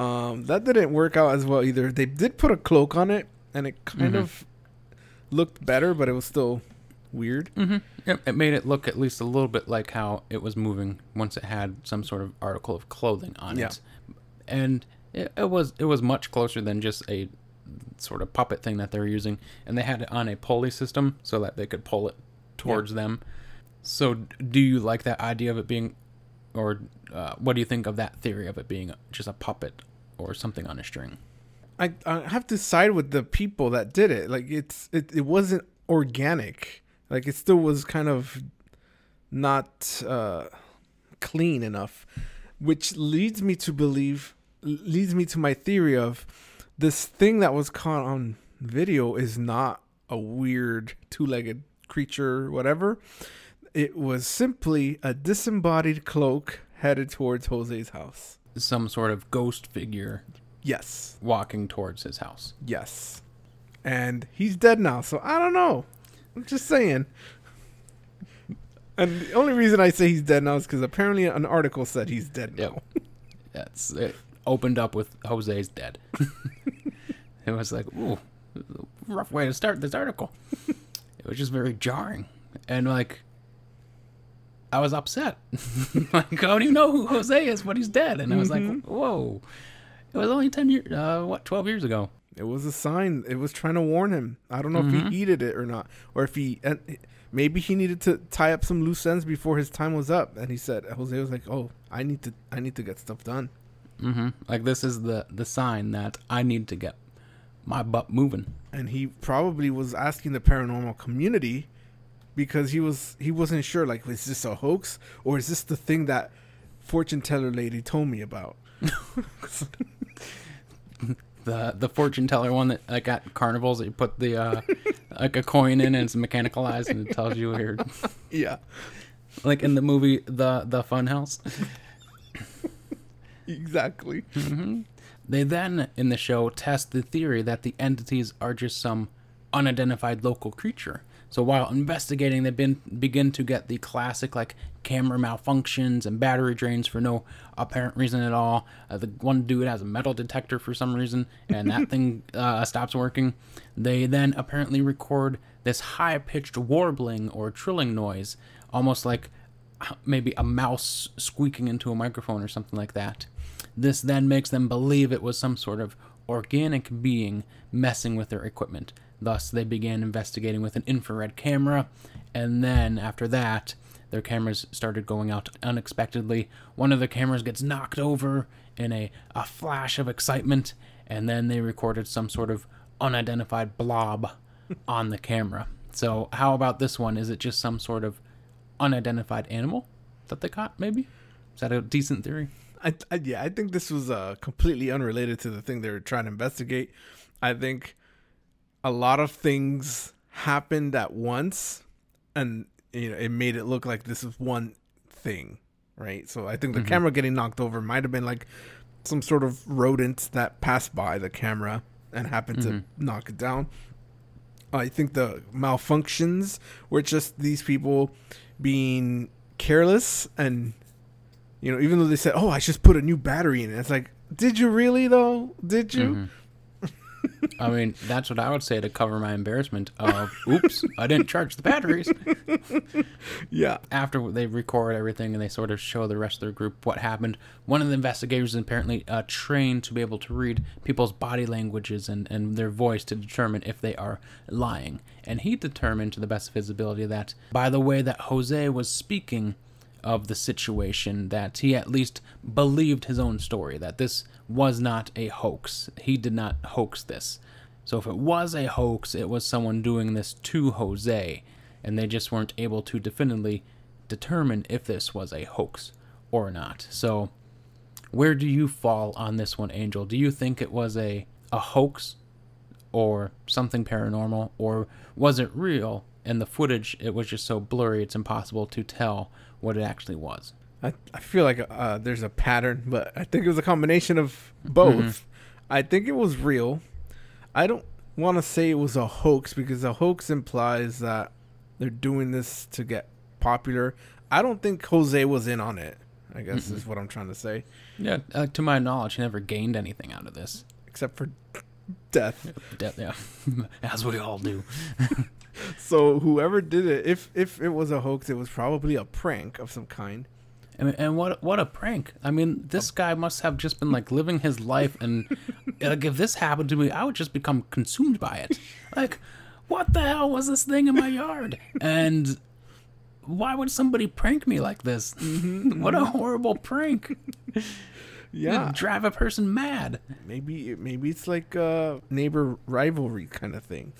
Speaker 2: Um, that didn't work out as well either. They did put a cloak on it, and it kind
Speaker 1: Mhm.
Speaker 2: of looked better, but it was still weird.
Speaker 1: Mm-hmm. It, it made it look at least a little bit like how it was moving once it had some sort of article of clothing on
Speaker 2: Yeah.
Speaker 1: it, and it, it was it was much closer than just a sort of puppet thing that they were using, and they had it on a pulley system so that they could pull it towards them. So, do you like that idea of it being, or uh, what do you think of that theory of it being just a puppet or something on a string?
Speaker 2: I I have to side with the people that did it. Like it's it, it wasn't organic. Like it still was kind of not uh clean enough, which leads me to believe leads me to my theory of this thing that was caught on video is not a weird two-legged creature whatever. It was simply a disembodied cloak headed towards Jose's house.
Speaker 1: Some sort of ghost figure
Speaker 2: Yes.
Speaker 1: walking towards his house.
Speaker 2: Yes. And he's dead now, so I don't know. I'm just saying. And the only reason I say he's dead now is because apparently an article said he's dead now.
Speaker 1: Yep. That's it. Opened up with Jose's dead. it was like, ooh, rough way to start this article. It was just very jarring, and like, I was upset. like, I don't even know who Jose is, but he's dead, and I was like, whoa. It was only ten years, uh, what, twelve years ago.
Speaker 2: It was a sign. It was trying to warn him. I don't know if he heeded it or not, or if he and maybe he needed to tie up some loose ends before his time was up. And he said, Jose was like, "Oh, I need to, I need to get stuff done."
Speaker 1: hmm Like, this is the the sign that I need to get my butt moving.
Speaker 2: and he probably was asking the paranormal community because he was he wasn't sure like is this a hoax or is this the thing that fortune teller lady told me about?
Speaker 1: The the fortune teller one that like at carnivals that you put the uh like a coin in and it's mechanicalized and it tells you your
Speaker 2: yeah.
Speaker 1: Like in the movie the the fun house
Speaker 2: exactly
Speaker 1: they then in the show test the theory that the entities are just some unidentified local creature. So while investigating they been, begin to get the classic like camera malfunctions and battery drains for no apparent reason at all. Uh, the one dude has a metal detector for some reason and that thing uh, stops working. They then apparently record this high-pitched warbling or trilling noise almost like uh, maybe a mouse squeaking into a microphone or something like that this then makes them believe it was some sort of organic being messing with their equipment. Thus, they began investigating with an infrared camera, and then after that, their cameras started going out unexpectedly. One of the cameras gets knocked over in a, a flash of excitement, and then they recorded some sort of unidentified blob on the camera. So, how about this one? Is it just some sort of unidentified animal that they caught, maybe? Is that a decent theory?
Speaker 2: I, I yeah i think this was uh completely unrelated to the thing they were trying to investigate. I think a lot of things happened at once and you know it made it look like this is one thing right? So i think the camera getting knocked over might have been like some sort of rodent that passed by the camera and happened to knock it down. I think the malfunctions were just these people being careless and you know even though they said oh i just put a new battery in it. It's like did you really though? Did you?
Speaker 1: I mean, that's what I would say to cover my embarrassment of, oops, I didn't charge the batteries.
Speaker 2: yeah.
Speaker 1: After they record everything and they sort of show the rest of their group what happened, one of the investigators is apparently uh, trained to be able to read people's body languages and, and their voice to determine if they are lying. And he determined, to the best of his ability, that by the way that Jose was speaking, of the situation that he at least believed his own story that this was not a hoax. He did not hoax this. So if it was a hoax it was someone doing this to jose and they just weren't able to definitively determine if this was a hoax or not. So where do you fall on this one angel? Do you think it was a a hoax or something paranormal or was it real and the footage it was just so blurry it's impossible to tell what it actually was
Speaker 2: I, I feel like uh, there's a pattern, but I think it was a combination of both.
Speaker 1: Mhm.
Speaker 2: I think it was real. I don't want to say it was a hoax because a hoax implies that they're doing this to get popular. I don't think Jose was in on it. I guess is what I'm trying to say,
Speaker 1: Yeah, uh, to my knowledge, he never gained anything out of this.
Speaker 2: except for death.
Speaker 1: De- yeah, as we all do.
Speaker 2: So whoever did it, if if it was a hoax, it was probably a prank of some kind.
Speaker 1: And, and what what a prank! I mean, this guy must have just been like living his life, and like if this happened to me, I would just become consumed by it. Like, what the hell was this thing in my yard? And why would somebody prank me like this? Mm-hmm, what a mm-hmm. horrible prank!
Speaker 2: Yeah,
Speaker 1: drive a person mad.
Speaker 2: maybe maybe it's like a neighbor rivalry kind of thing.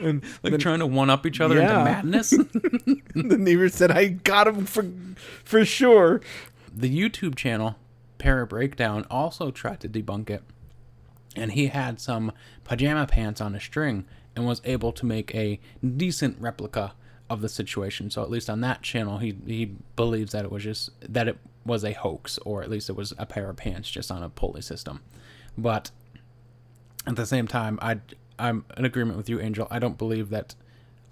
Speaker 2: And
Speaker 1: Like
Speaker 2: then
Speaker 1: trying to one up each other
Speaker 2: Yeah.
Speaker 1: into madness.
Speaker 2: the neighbor said, "I got him for for sure."
Speaker 1: the YouTube channel Para Breakdown also tried to debunk it, and he had some pajama pants on a string and was able to make a decent replica of the situation. So at least on that channel, he he believes that it was just that it was a hoax, or at least it was a pair of pants just on a pulley system. But at the same time, I I'm in agreement with you, Angel. I don't believe that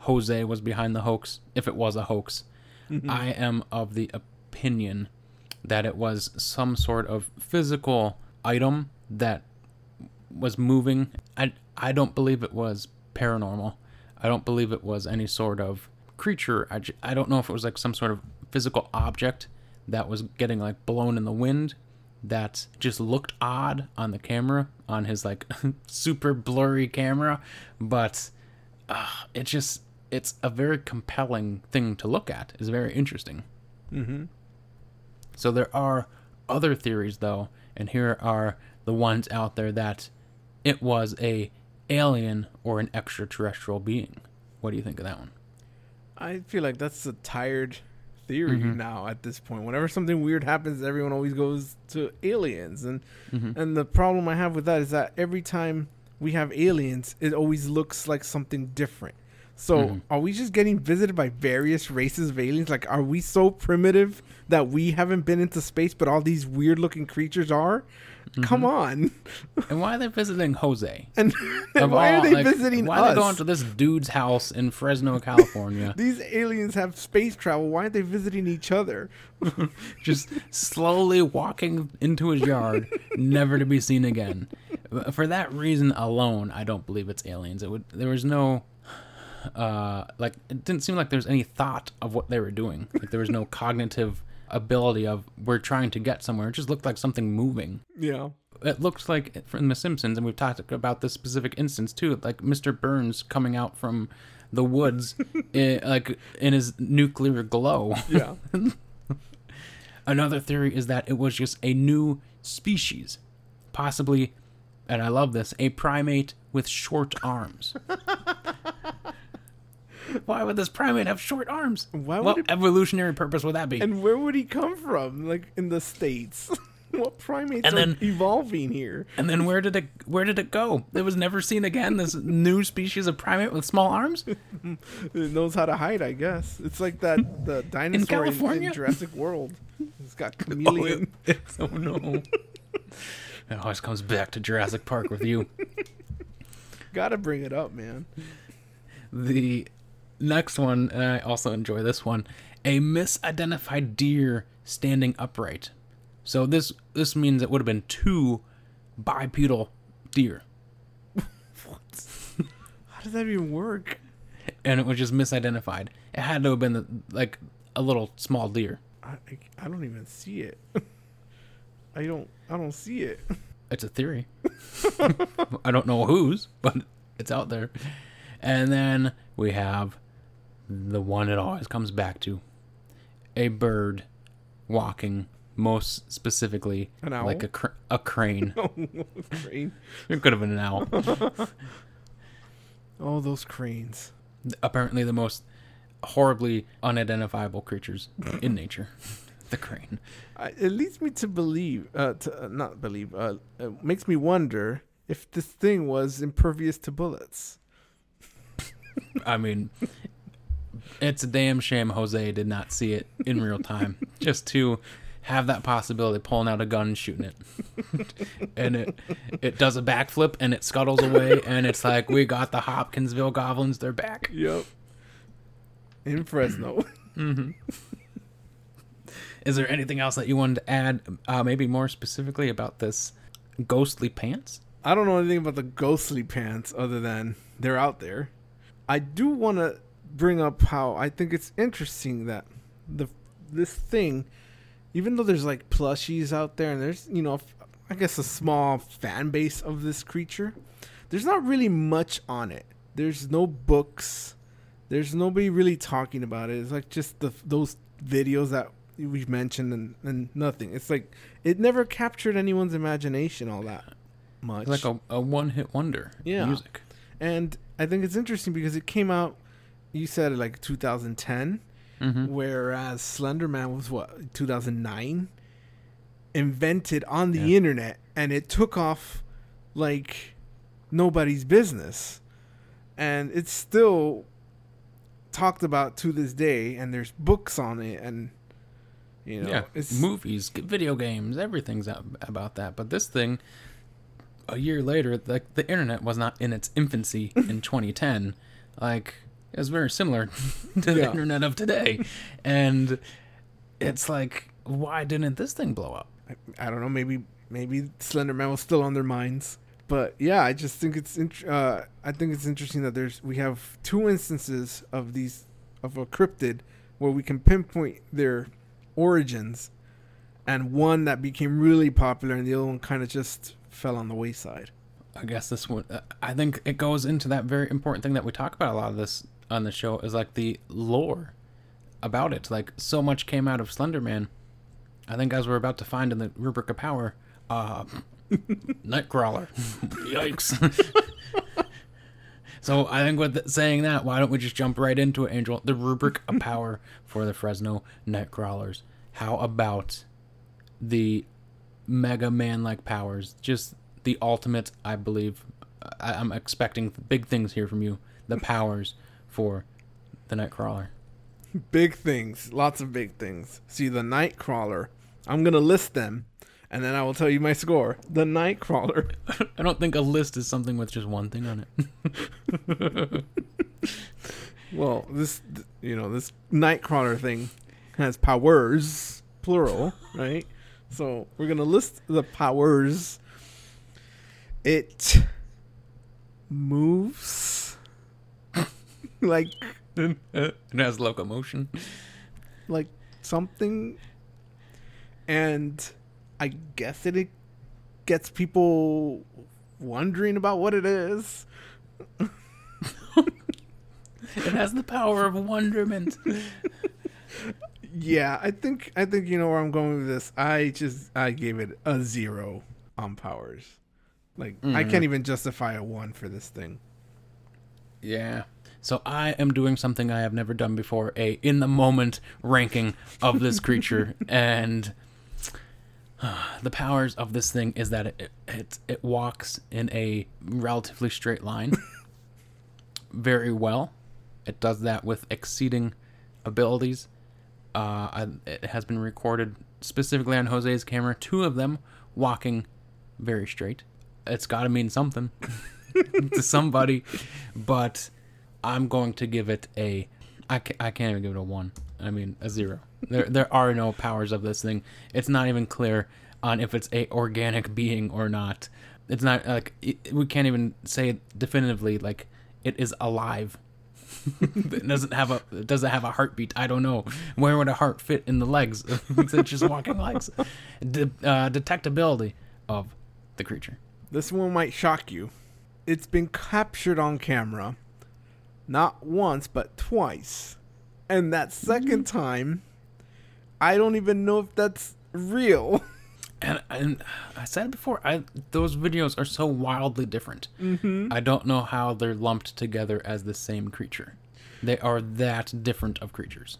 Speaker 1: Jose was behind the hoax. If it was a hoax, mm-hmm. I am of the opinion that it was some sort of physical item that was moving. I I don't believe it was paranormal. I don't believe it was any sort of creature. I, I don't know if it was like some sort of physical object that was getting like blown in the wind that just looked odd on the camera on his like super blurry camera but uh, it just it's a very compelling thing to look at it's very interesting
Speaker 2: Mm-hmm.
Speaker 1: so there are other theories though, and here are the ones out there that it was a alien or an extraterrestrial being. What do you think of that one?
Speaker 2: I feel like that's a tired theory
Speaker 1: Mhm.
Speaker 2: now at this point. Whenever something weird happens, everyone always goes to aliens, and
Speaker 1: Mhm.
Speaker 2: and the problem I have with that is that every time we have aliens, it always looks like something different. So
Speaker 1: Mhm.
Speaker 2: are we just getting visited by various races of aliens? Like, are we so primitive that we haven't been into space, but all these weird looking creatures are? Come on!
Speaker 1: And why are they visiting Jose?
Speaker 2: And, and why
Speaker 1: all-
Speaker 2: are they
Speaker 1: like,
Speaker 2: visiting
Speaker 1: Why
Speaker 2: us?
Speaker 1: are they going to this dude's house in Fresno, California?
Speaker 2: These aliens have space travel. Why aren't they visiting each other?
Speaker 1: just slowly walking into his yard, never to be seen again. For that reason alone, I don't believe it's aliens. It would there was no uh like it didn't seem like there was any thought of what they were doing. Like there was no cognitive ability of we're trying to get somewhere. It just looked like something moving.
Speaker 2: Yeah.
Speaker 1: It looked like from The Simpsons, and we've talked about this specific instance too, like Mr. Burns coming out from the woods, in, like in his nuclear glow.
Speaker 2: Yeah.
Speaker 1: Another theory is that it was just a new species, possibly, and I love this, a primate with short arms. Why would this primate have short arms?
Speaker 2: Why would
Speaker 1: what
Speaker 2: it-
Speaker 1: evolutionary purpose would that be?
Speaker 2: And where would he come from? Like in the states? what primates
Speaker 1: And
Speaker 2: are
Speaker 1: then-
Speaker 2: evolving here?
Speaker 1: And then where did it where did it go? It was never seen again. This new species of primate with small arms.
Speaker 2: It knows how to hide, I guess. It's like that the dinosaur in,
Speaker 1: California?
Speaker 2: in Jurassic World. It's got oh, chameleon.
Speaker 1: oh no! It always comes back to Jurassic Park with you.
Speaker 2: Gotta bring it up, man.
Speaker 1: The next one, and I also enjoy this one, a misidentified deer standing upright. So this this means it would have been two bipedal deer, what?
Speaker 2: How does that even work?
Speaker 1: and it was just misidentified. It had to have been the, like a little small deer.
Speaker 2: I, I, I don't even see it. I don't I don't see it.
Speaker 1: It's a theory. I don't know whose, but it's out there. And then we have the one it always comes back to a bird walking, most specifically
Speaker 2: An owl?
Speaker 1: like a, cr- a crane.
Speaker 2: Crane.
Speaker 1: it could have been an owl.
Speaker 2: Oh, those cranes.
Speaker 1: Apparently, the most horribly unidentifiable creatures in nature. The crane.
Speaker 2: I, it leads me to believe, uh, to uh, not believe, uh, it makes me wonder if this thing was impervious to bullets.
Speaker 1: I mean, It's a damn shame Jose did not see it in real time, just to have that possibility, pulling out a gun and shooting it, and it it does a backflip and it scuttles away, and it's like we got the Hopkinsville Goblins, they're back.
Speaker 2: Yep. In Fresno. mhm.
Speaker 1: Is there anything else that you wanted to add, uh, maybe more specifically about this ghostly pants?
Speaker 2: I don't know anything about the ghostly pants other than they're out there. I do want to bring up how I think it's interesting that the this thing, even though there's like plushies out there and there's you know I guess a small fan base of this creature, there's not really much on it. There's no books. There's nobody really talking about it. It's like just the those videos that we've mentioned and, and nothing. It's like it never captured anyone's imagination all that much.
Speaker 1: Like a, a one hit wonder.
Speaker 2: Yeah.
Speaker 1: Music.
Speaker 2: And I think it's interesting because it came out, you said like 2010,
Speaker 1: Mm-hmm.
Speaker 2: whereas Slender Man was what 2009, invented on the
Speaker 1: Yeah.
Speaker 2: internet, and it took off like nobody's business, and it's still talked about to this day, and there's books on it, and you know,
Speaker 1: yeah,
Speaker 2: it's
Speaker 1: movies, video games, everything's about that. But this thing, a year later, like the internet was not in its infancy in 2010. Like it was very similar to the
Speaker 2: Yeah.
Speaker 1: internet of today, and it's like, why didn't this thing blow up?
Speaker 2: I, I don't know. Maybe maybe Slender Man was still on their minds. But yeah, I just think it's int- uh, I think it's interesting that there's we have two instances of these of a cryptid where we can pinpoint their origins, and one that became really popular, and the other one kind of just fell on the wayside.
Speaker 1: I guess this one, uh, I think it goes into that very important thing that we talk about a lot of this on the show is like the lore about it. Like so much came out of Slenderman. I think as we're about to find in the rubric of power, uh, Nightcrawler. Yikes. so I think with th- saying that, why don't we just jump right into it, Angel? The rubric of power for the Fresno Nightcrawlers. How about the Mega Man like powers? Just the ultimate, I believe. I- I'm expecting big things here from you. The powers for the Nightcrawler.
Speaker 2: Big things, lots of big things. See the Nightcrawler. I'm gonna list them, and then I will tell you my score. The Nightcrawler.
Speaker 1: I don't think a list is something with just one thing on it.
Speaker 2: Well, this you know this Nightcrawler thing has powers, plural, right? So we're gonna list the powers. It moves like
Speaker 1: it has locomotion.
Speaker 2: like something, and I guess it, it gets people wondering about what it is.
Speaker 1: It has the power of wonderment.
Speaker 2: Yeah, I think I think you know where I'm going with this. I just I gave it a zero on powers. Like I
Speaker 1: Mm.
Speaker 2: can't even justify a one for this thing.
Speaker 1: Yeah. So I am doing something I have never done before, a in the moment ranking of this creature and the powers of this thing is that it it it walks in a relatively straight line very well. It does that with exceeding abilities. Uh, I, it has been recorded specifically on Jose's camera, two of them walking very straight. It's got to mean something to somebody, but I'm going to give it a. I can't, I can't even give it a one. I mean a zero. There there are no powers of this thing. It's not even clear on if it's a organic being or not. It's not like it, we can't even say definitively like it is alive. it doesn't have a it doesn't have a heartbeat. I don't know where would a heart fit in the legs. it's just walking legs. De- uh, detectability of the creature.
Speaker 2: This one might shock you. It's been captured on camera, not once but twice, and that second time, I don't even know if that's real.
Speaker 1: And and I said it before, I those videos are so wildly different. Mm-hmm. I don't know how they're lumped together as the same creature. They are that different of creatures.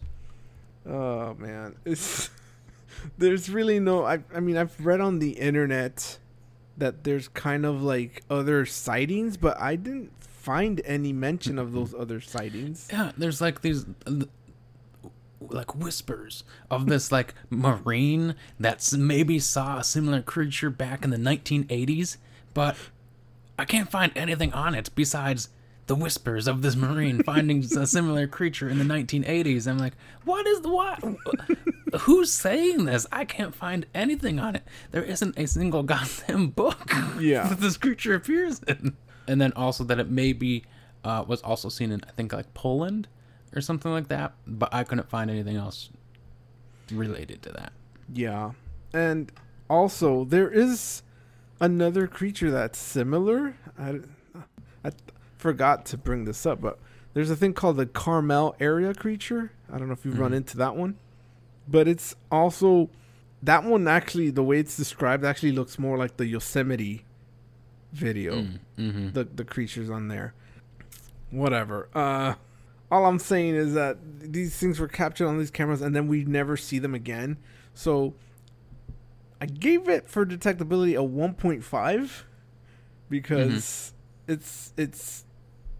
Speaker 2: Oh man, it's there's really no. I I mean, I've read on the internet that there's kind of like other sightings, but I didn't find any mention of those mm-hmm. other sightings.
Speaker 1: Yeah, there's like these like whispers of this like marine that's maybe saw a similar creature back in the 1980s, but I can't find anything on it besides the whispers of this marine finding a similar creature in the 1980s. I'm like, what is the what? Who's saying this? I can't find anything on it. There isn't a single goddamn book
Speaker 2: Yeah.
Speaker 1: that this creature appears in. And then also that it maybe uh, was also seen in I think like Poland or something like that, but I couldn't find anything else related to that.
Speaker 2: Yeah. And also, there is another creature that's similar. I, I forgot to bring this up, but there's a thing called the Carmel area creature. I don't know if you've run
Speaker 1: Mhm.
Speaker 2: into that one. But it's also. That one actually, the way it's described, actually looks more like the Yosemite video.
Speaker 1: Mm-hmm.
Speaker 2: the the creatures on there. Whatever. Uh all I'm saying is that these things were captured on these cameras and then we never see them again. So I gave it for detectability a 1.5 because it's it's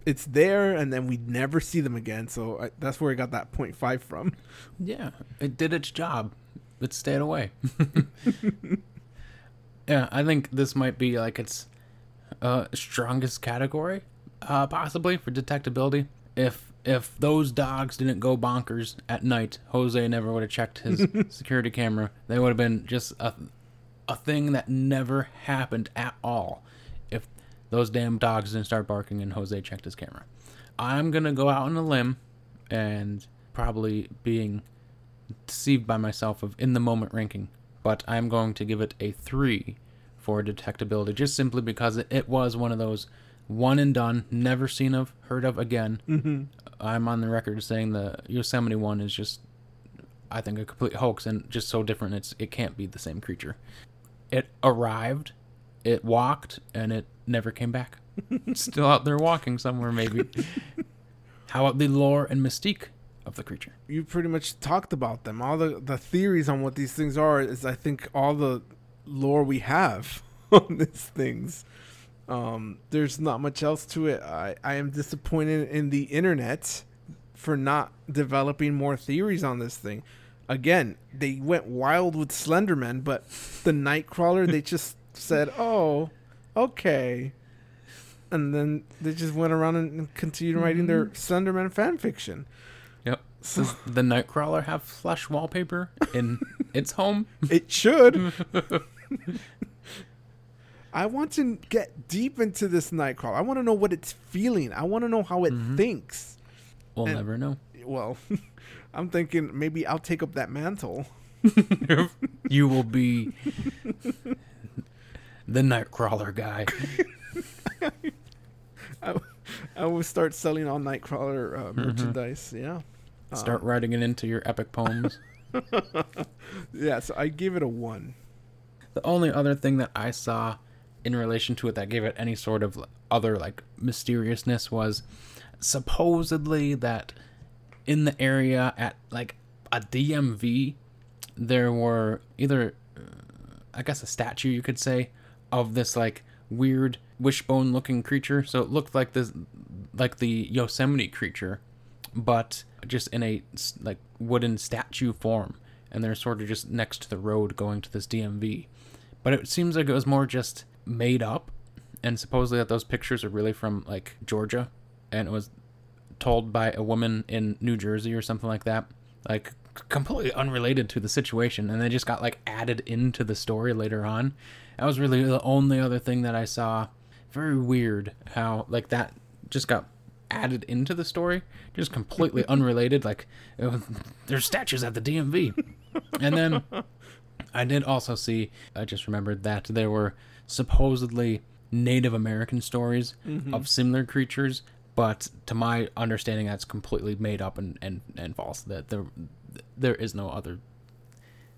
Speaker 2: it's there and then we never see them again. So I, that's where I got that 0.5 from.
Speaker 1: Yeah, it did its job. It stayed away. yeah, I think this might be like its uh, strongest category, uh, possibly for detectability. If if those dogs didn't go bonkers at night, Jose never would have checked his security camera. They would have been just a a thing that never happened at all. If those damn dogs didn't start barking and Jose checked his camera, I'm gonna go out on a limb and probably being deceived by myself of in the moment ranking, but I'm going to give it a three for detectability, just simply because it, it was one of those one and done, never seen of, heard of again.
Speaker 2: Mm-hmm.
Speaker 1: I'm on the record saying the Yosemite one is just, I think, a complete hoax and just so different. It's it can't be the same creature. It arrived, it walked, and it never came back. Still out there walking somewhere, maybe. How about the lore and mystique of the creature?
Speaker 2: you pretty much talked about them. All the the theories on what these things are is I think all the lore we have on these things. Um, there's not much else to it. I, I am disappointed in the internet for not developing more theories on this thing. Again, they went wild with Slenderman, but the Nightcrawler they just said, "Oh, okay," and then they just went around and continued writing their Slenderman fan fiction.
Speaker 1: Yep.
Speaker 2: So
Speaker 1: Does the Nightcrawler have flush wallpaper in its home?
Speaker 2: It should. I want to get deep into this Nightcrawler. I want to know what it's feeling. I want to know how it
Speaker 1: Mhm.
Speaker 2: thinks.
Speaker 1: We'll
Speaker 2: And-
Speaker 1: never know.
Speaker 2: Well, I'm thinking maybe I'll take up that mantle.
Speaker 1: you will be the Nightcrawler guy.
Speaker 2: I will start selling all Nightcrawler uh,
Speaker 1: Mm-hmm.
Speaker 2: merchandise. Yeah.
Speaker 1: Start writing it into your epic poems.
Speaker 2: Yeah, so I give it a one.
Speaker 1: The only other thing that I saw in relation to it that gave it any sort of other like mysteriousness was supposedly that in the area at like a DMV there were either uh, I guess a statue you could say of this like weird wishbone looking creature. So it looked like this like the Yosemite creature but just in a like wooden statue form. And they're sort of just next to the road going to this DMV but it seems like it was more just made up. And supposedly that those pictures are really from like Georgia. And it was told by a woman in New Jersey or something like that. Like completely unrelated to the situation. And they just got like added into the story later on. That was really the only other thing that I saw. Very weird how like that just got added into the story. Just completely unrelated. Like it was, there's statues at the DMV and then I did also see, I just remembered that there were supposedly Native American stories of similar creatures, but to my understanding, that's completely made up and, and, and false. That there there is no other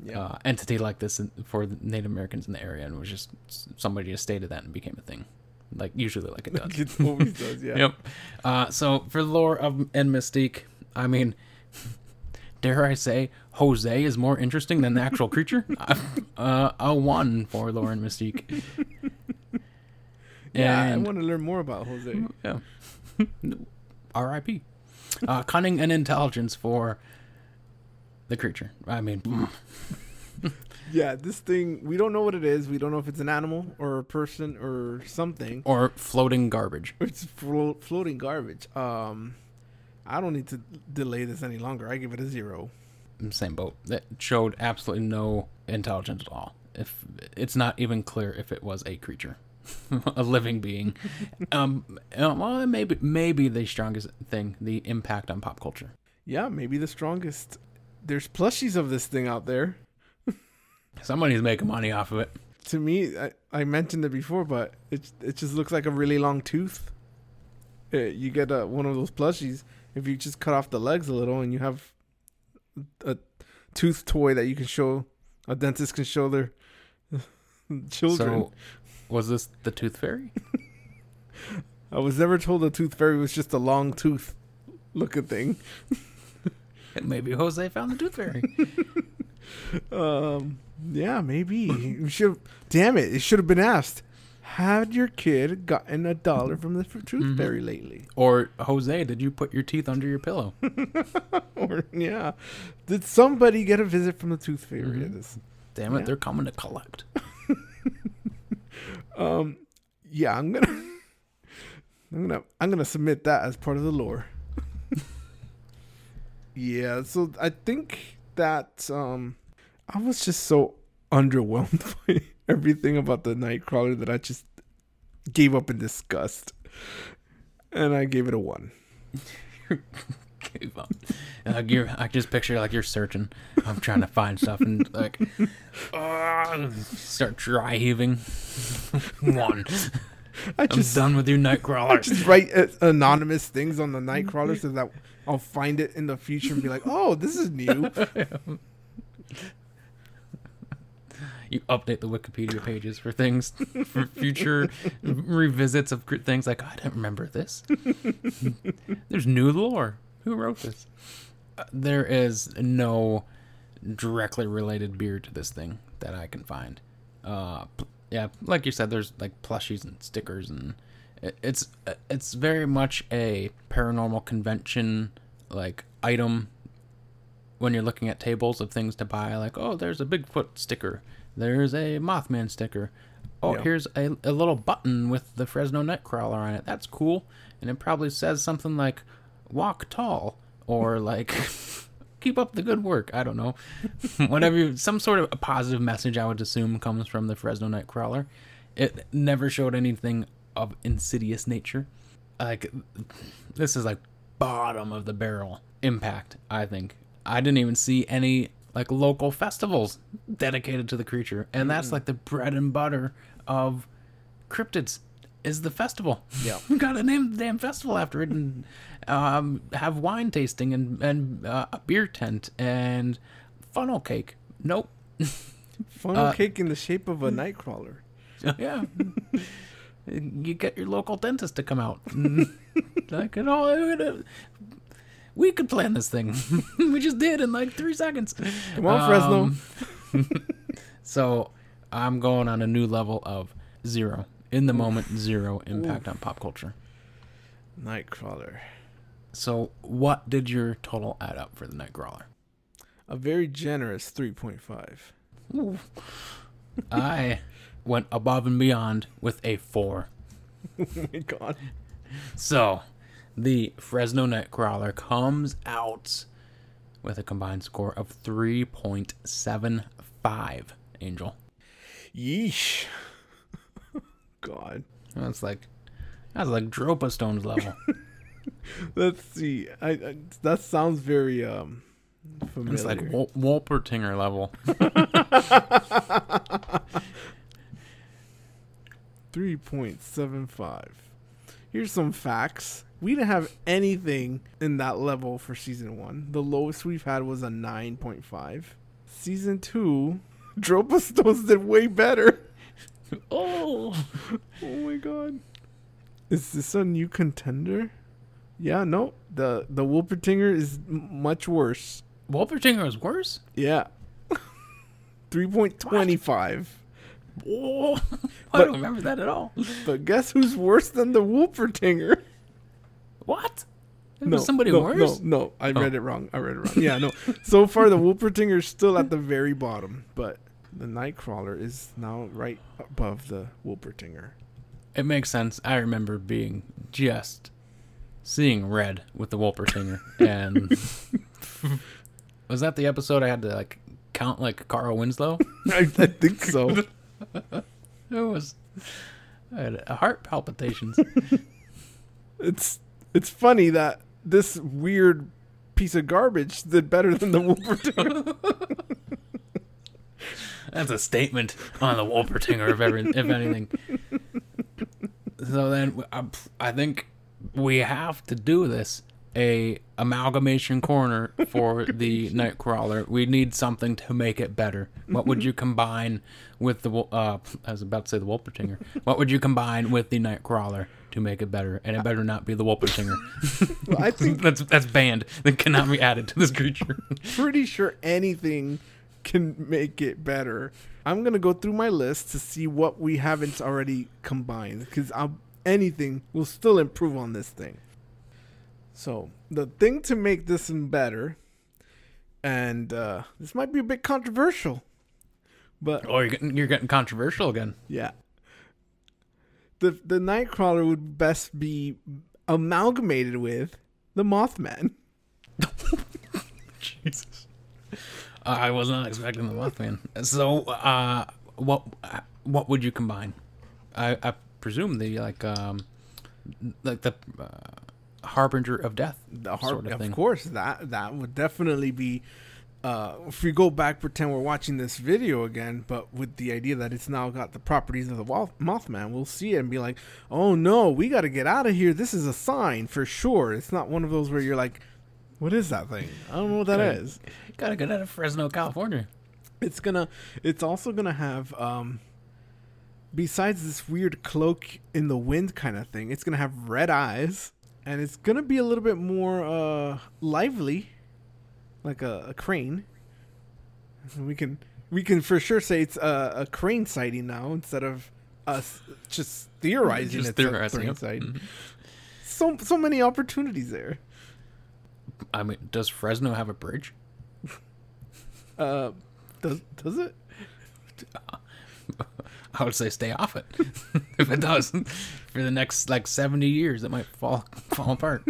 Speaker 2: Yeah.
Speaker 1: uh, entity like this for Native Americans in the area, and it was just somebody just stated that and became a thing, like usually like it does.
Speaker 2: it always does, yeah.
Speaker 1: Yep. Uh, so for lore of and mystique, I mean, dare I say, Jose is more interesting than the actual creature. uh, a one for lore and mystique.
Speaker 2: Yeah, I want to learn more about Jose.
Speaker 1: yeah. R.I.P. Uh, cunning and intelligence for the creature. I mean,
Speaker 2: Yeah, this thing we don't know what it is. We don't know if it's an animal or a person or something.
Speaker 1: or floating garbage.
Speaker 2: It's flo- floating garbage. Um, I don't need to delay this any longer. I give it a zero.
Speaker 1: Same boat. That showed absolutely no intelligence at all. If it's not even clear if it was a creature, a living being. um, uh, well, maybe maybe the strongest thing, the impact on pop culture.
Speaker 2: Yeah, maybe the strongest. There's plushies of this thing out there.
Speaker 1: Somebody's making money off of it.
Speaker 2: To me, I, I mentioned it before, but it it just looks like a really long tooth. Uh, you get a, one of those plushies if you just cut off the legs a little, and you have a tooth toy that you can show. A dentist can show their children.
Speaker 1: So, was this the Tooth Fairy?
Speaker 2: I was never told a tooth fairy was just a long tooth looking thing.
Speaker 1: Maybe Jose found the Tooth Fairy.
Speaker 2: Um, yeah, maybe. should. Damn it! It should have been asked. Had your kid gotten a dollar from the tooth
Speaker 1: Mhm.
Speaker 2: fairy lately?
Speaker 1: or Jose, did you put your teeth under your pillow?
Speaker 2: or yeah, did somebody get a visit from the tooth fairy?
Speaker 1: Mhm.
Speaker 2: This-
Speaker 1: Damn it,
Speaker 2: Yeah.
Speaker 1: they're coming to collect.
Speaker 2: Um, yeah, I'm gonna, I'm gonna, I'm gonna submit that as part of the lore. yeah, so I think that um, I was just so underwhelmed by everything about the Nightcrawler that I just gave up in disgust, and I gave it a one.
Speaker 1: Gave up. Like you're, I just picture like you're searching. I'm trying to find stuff and like uh, start dry heaving. One.
Speaker 2: I
Speaker 1: I'm
Speaker 2: just
Speaker 1: done with your Nightcrawler.
Speaker 2: just write uh, anonymous things on the Nightcrawler so that I'll find it in the future and be like, oh, this is new.
Speaker 1: you update the Wikipedia pages for things for future revisits of things like I didn't remember this. There's new lore. Who wrote this? Uh, there is no directly related beer to this thing that I can find. Uh, yeah, like you said, there's like plushies and stickers, and it, it's it's very much a paranormal convention like item when you're looking at tables of things to buy, like, oh, there's a Bigfoot sticker, there's a Mothman sticker, oh,
Speaker 2: Yeah.
Speaker 1: here's a, a little button with the Fresno Nightcrawler on it. That's cool. And it probably says something like, walk tall, or like, keep up the good work. I don't know. Whatever, you- some sort of a positive message, I would assume, comes from the Fresno Nightcrawler. It never showed anything of insidious nature. Like, this is like bottom of the barrel impact, I think. I didn't even see any like local festivals dedicated to the creature. And that's like the bread and butter of cryptids is the festival.
Speaker 2: Yeah.
Speaker 1: we gotta name the damn festival after it and um, have wine tasting and, and uh, a beer tent and funnel cake. Nope.
Speaker 2: Funnel
Speaker 1: Uh,
Speaker 2: cake in the shape of a Nightcrawler.
Speaker 1: yeah. you get your local dentist to come out. Like, you know, we could plan this thing. we just did in like three seconds.
Speaker 2: Come on, Fresno.
Speaker 1: Um, so I'm going on a new level of zero. In the moment, zero impact on pop culture.
Speaker 2: Nightcrawler.
Speaker 1: So what did your total add up for the Nightcrawler?
Speaker 2: A very generous 3.5.
Speaker 1: I went above and beyond with a four.
Speaker 2: Oh my god.
Speaker 1: So, the Fresno Nightcrawler comes out with a combined score of 3.75, Angel.
Speaker 2: Yeesh. god.
Speaker 1: That's like that's like Dropa Stone's level.
Speaker 2: Let's see. I, I that sounds very um familiar.
Speaker 1: it's like Wol- Wolpertinger level.
Speaker 2: 3.75. Here's some facts. We didn't have anything in that level for season 1. The lowest we've had was a 9.5. Season 2, Dropa Stones did way better.
Speaker 1: oh,
Speaker 2: Oh my god. Is this a new contender? Yeah, no. The the Wolpertinger is m- much worse.
Speaker 1: Wolpertinger is worse.
Speaker 2: Yeah. 3.25.
Speaker 1: Oh, I
Speaker 2: But-
Speaker 1: don't remember that at all.
Speaker 2: But guess who's worse than the Wolpertinger?
Speaker 1: What?
Speaker 2: No,
Speaker 1: was somebody
Speaker 2: no,
Speaker 1: worse?
Speaker 2: No, no, I
Speaker 1: Oh.
Speaker 2: read it wrong. I read it wrong. Yeah, no. So far, the Wolpertinger's still at the very bottom, but the Nightcrawler is now right above the Wolpertinger.
Speaker 1: It makes sense. I remember being just seeing red with the Wolpertinger, and was that the episode I had to like count like Carl Winslow?
Speaker 2: I, I think so.
Speaker 1: It was I had heart palpitations.
Speaker 2: it's it's funny that this weird piece of garbage did better than the Wolpertinger.
Speaker 1: That's a statement on the Wolpertinger, if, every, if anything. So then, I, I think we have to do this a amalgamation corner for the Nightcrawler. We need something to make it better. What would you combine with the? Wol- Uh, I was about to say the Wolpertinger. What would you combine with the Nightcrawler to make it better? And it better not be the Wolpertinger.
Speaker 2: Well, I think
Speaker 1: that's that's banned. That cannot be added to this creature.
Speaker 2: pretty sure anything can make it better. I'm gonna go through my list to see what we haven't already combined because anything will still improve on this thing. So the thing to make this one better, and uh, this might be a bit controversial, but
Speaker 1: Oh, you're getting you're getting controversial again.
Speaker 2: yeah, the the Nightcrawler would best be amalgamated with the Mothman.
Speaker 1: Jesus. I was not expecting the Mothman. So, uh, what what would you combine? I, I presume the like um like the uh, harbinger of death.
Speaker 2: the heart
Speaker 1: sort of
Speaker 2: of, course that that would definitely be uh if we go back pretend we're watching this video again but with the idea that it's now got the properties of the Moth- mothman we'll see it and be like oh no we got to get out of here this is a sign for sure it's not one of those where you're like what is that thing i don't know what that
Speaker 1: Okay.
Speaker 2: is
Speaker 1: Gotta get out of Fresno, California.
Speaker 2: it's gonna it's also gonna have um besides this weird cloak in the wind kind of thing it's gonna have red eyes and it's gonna be a little bit more uh lively like a, a crane we can we can for sure say it's a, a crane sighting now instead of us just theorizing
Speaker 1: Just
Speaker 2: it's a crane.
Speaker 1: Mhm.
Speaker 2: so so many opportunities there
Speaker 1: I mean, does Fresno have a bridge?
Speaker 2: uh does does it
Speaker 1: I would say stay off it. if it does, for the next like seventy years, it might fall fall apart.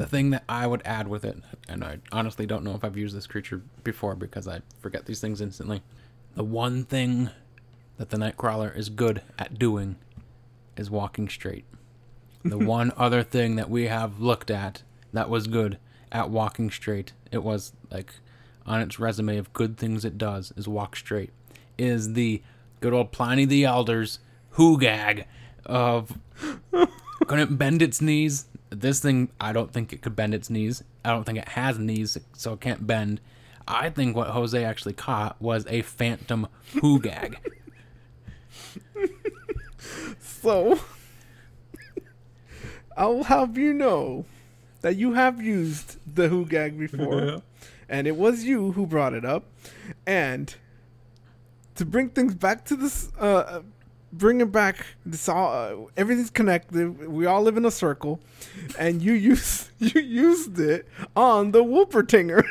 Speaker 1: The thing that I would add with it, and I honestly don't know if I've used this creature before because I forget these things instantly. The one thing that the Nightcrawler is good at doing is walking straight. The one other thing that we have looked at that was good at walking straight, it was like on its resume of good things it does is walk straight, is the good old Pliny the Elder's Hugag of couldn't bend its knees. This thing, I don't think it could bend its knees. I don't think it has knees, so it can't bend. I think what Jose actually caught was a phantom Hugag.
Speaker 2: So, I'll have you know that you have used the Hugag before, and it was you who brought it up. And to bring things back to this, uh, bring it back. This all uh, everything's connected. We all live in a circle, and you use you used it on the whoopertinger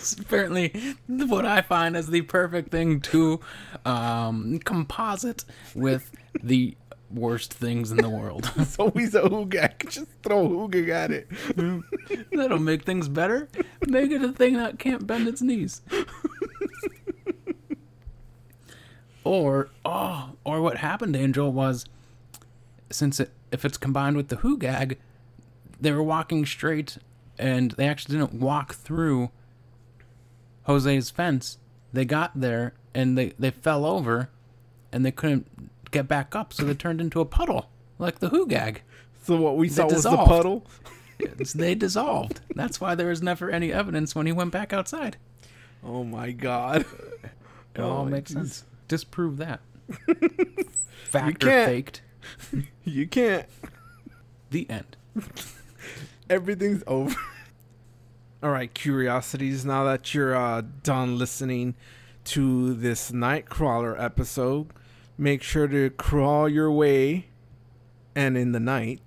Speaker 1: It's apparently what I find as the perfect thing to um, composite with the worst things in the world.
Speaker 2: it's always a Hugag. Just throw a Hugag at it.
Speaker 1: That'll make things better. Make it a thing that can't bend its knees. Or oh, or what happened, Angel, was since it if it's combined with the Hugag, they were walking straight and they actually didn't walk through Jose's fence. They got there and they, they fell over and they couldn't get back up, so they turned into a puddle, like the Hugag.
Speaker 2: So what we saw was the puddle.
Speaker 1: They dissolved. That's why there was never any evidence when he went back outside.
Speaker 2: Oh my god.
Speaker 1: It
Speaker 2: Oh
Speaker 1: all makes
Speaker 2: jeez.
Speaker 1: sense. Disprove that. Fact or faked.
Speaker 2: You can't.
Speaker 1: The end.
Speaker 2: Everything's over. All right, curiosities. Now that you're uh, done listening to this Nightcrawler episode, make sure to crawl your way and in the night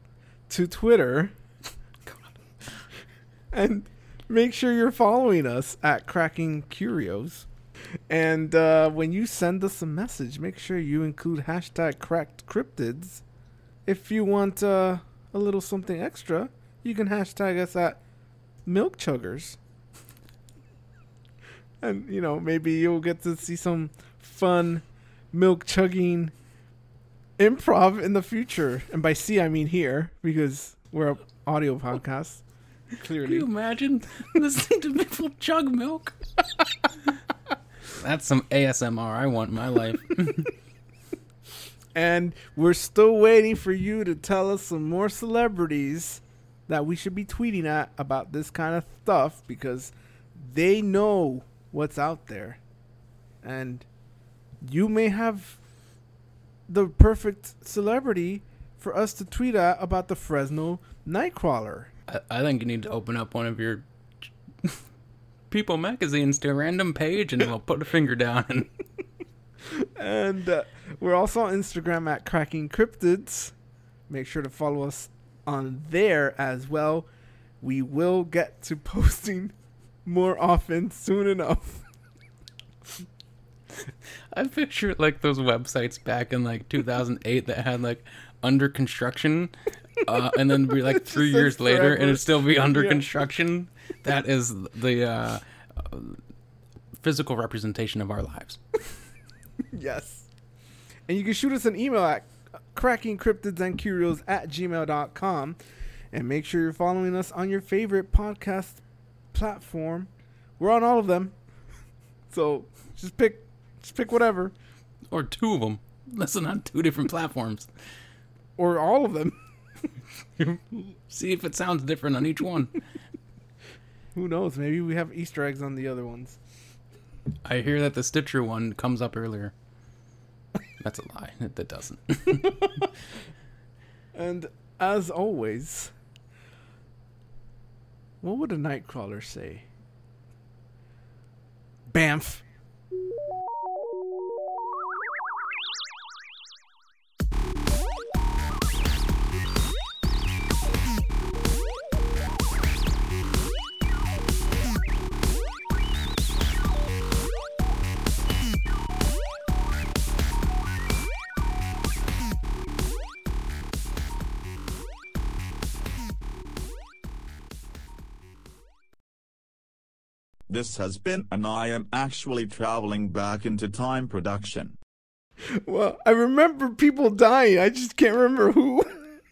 Speaker 2: to Twitter. and make sure you're following us at Cracking Curios. And uh, when you send us a message, make sure you include hashtag cracked cryptids. If you want uh, a little something extra, you can hashtag us at milk chuggers. And, you know, maybe you'll get to see some fun milk chugging improv in the future. And by see, I mean here, because we're an audio podcast.
Speaker 1: Can
Speaker 2: Clearly.
Speaker 1: you imagine listening to people chug milk? That's some ASMR I want in my life.
Speaker 2: And we're still waiting for you to tell us some more celebrities that we should be tweeting at about this kind of stuff because they know what's out there. And you may have the perfect celebrity for us to tweet at about the Fresno Nightcrawler.
Speaker 1: I, I think you need to open up one of your People magazines to a random page and we'll put a finger down and
Speaker 2: And uh, we're also on Instagram at Cracking Cryptids. Make sure to follow us on there as well. We will get to posting more often soon enough.
Speaker 1: I picture like those websites back in like 2008 that had like under construction, uh, and then be like three years later and it'd still be under
Speaker 2: Yeah.
Speaker 1: construction. That is the uh, uh, physical representation of our lives.
Speaker 2: yes. And you can shoot us an email at crackingcryptidsandcurios at gmail.com. And make sure you're following us on your favorite podcast platform. We're on all of them. So just pick just pick whatever.
Speaker 1: Or two of them. Listen on two different platforms.
Speaker 2: Or all of them.
Speaker 1: See if it sounds different on each one.
Speaker 2: Who knows? Maybe we have Easter eggs on the other ones.
Speaker 1: I hear that the Stitcher one comes up earlier. That's a lie. That doesn't.
Speaker 2: And as always, what would a nightcrawler say? Bamf.
Speaker 3: This has been an I am actually traveling back into time production.
Speaker 2: Well, I remember people dying. I just can't remember who.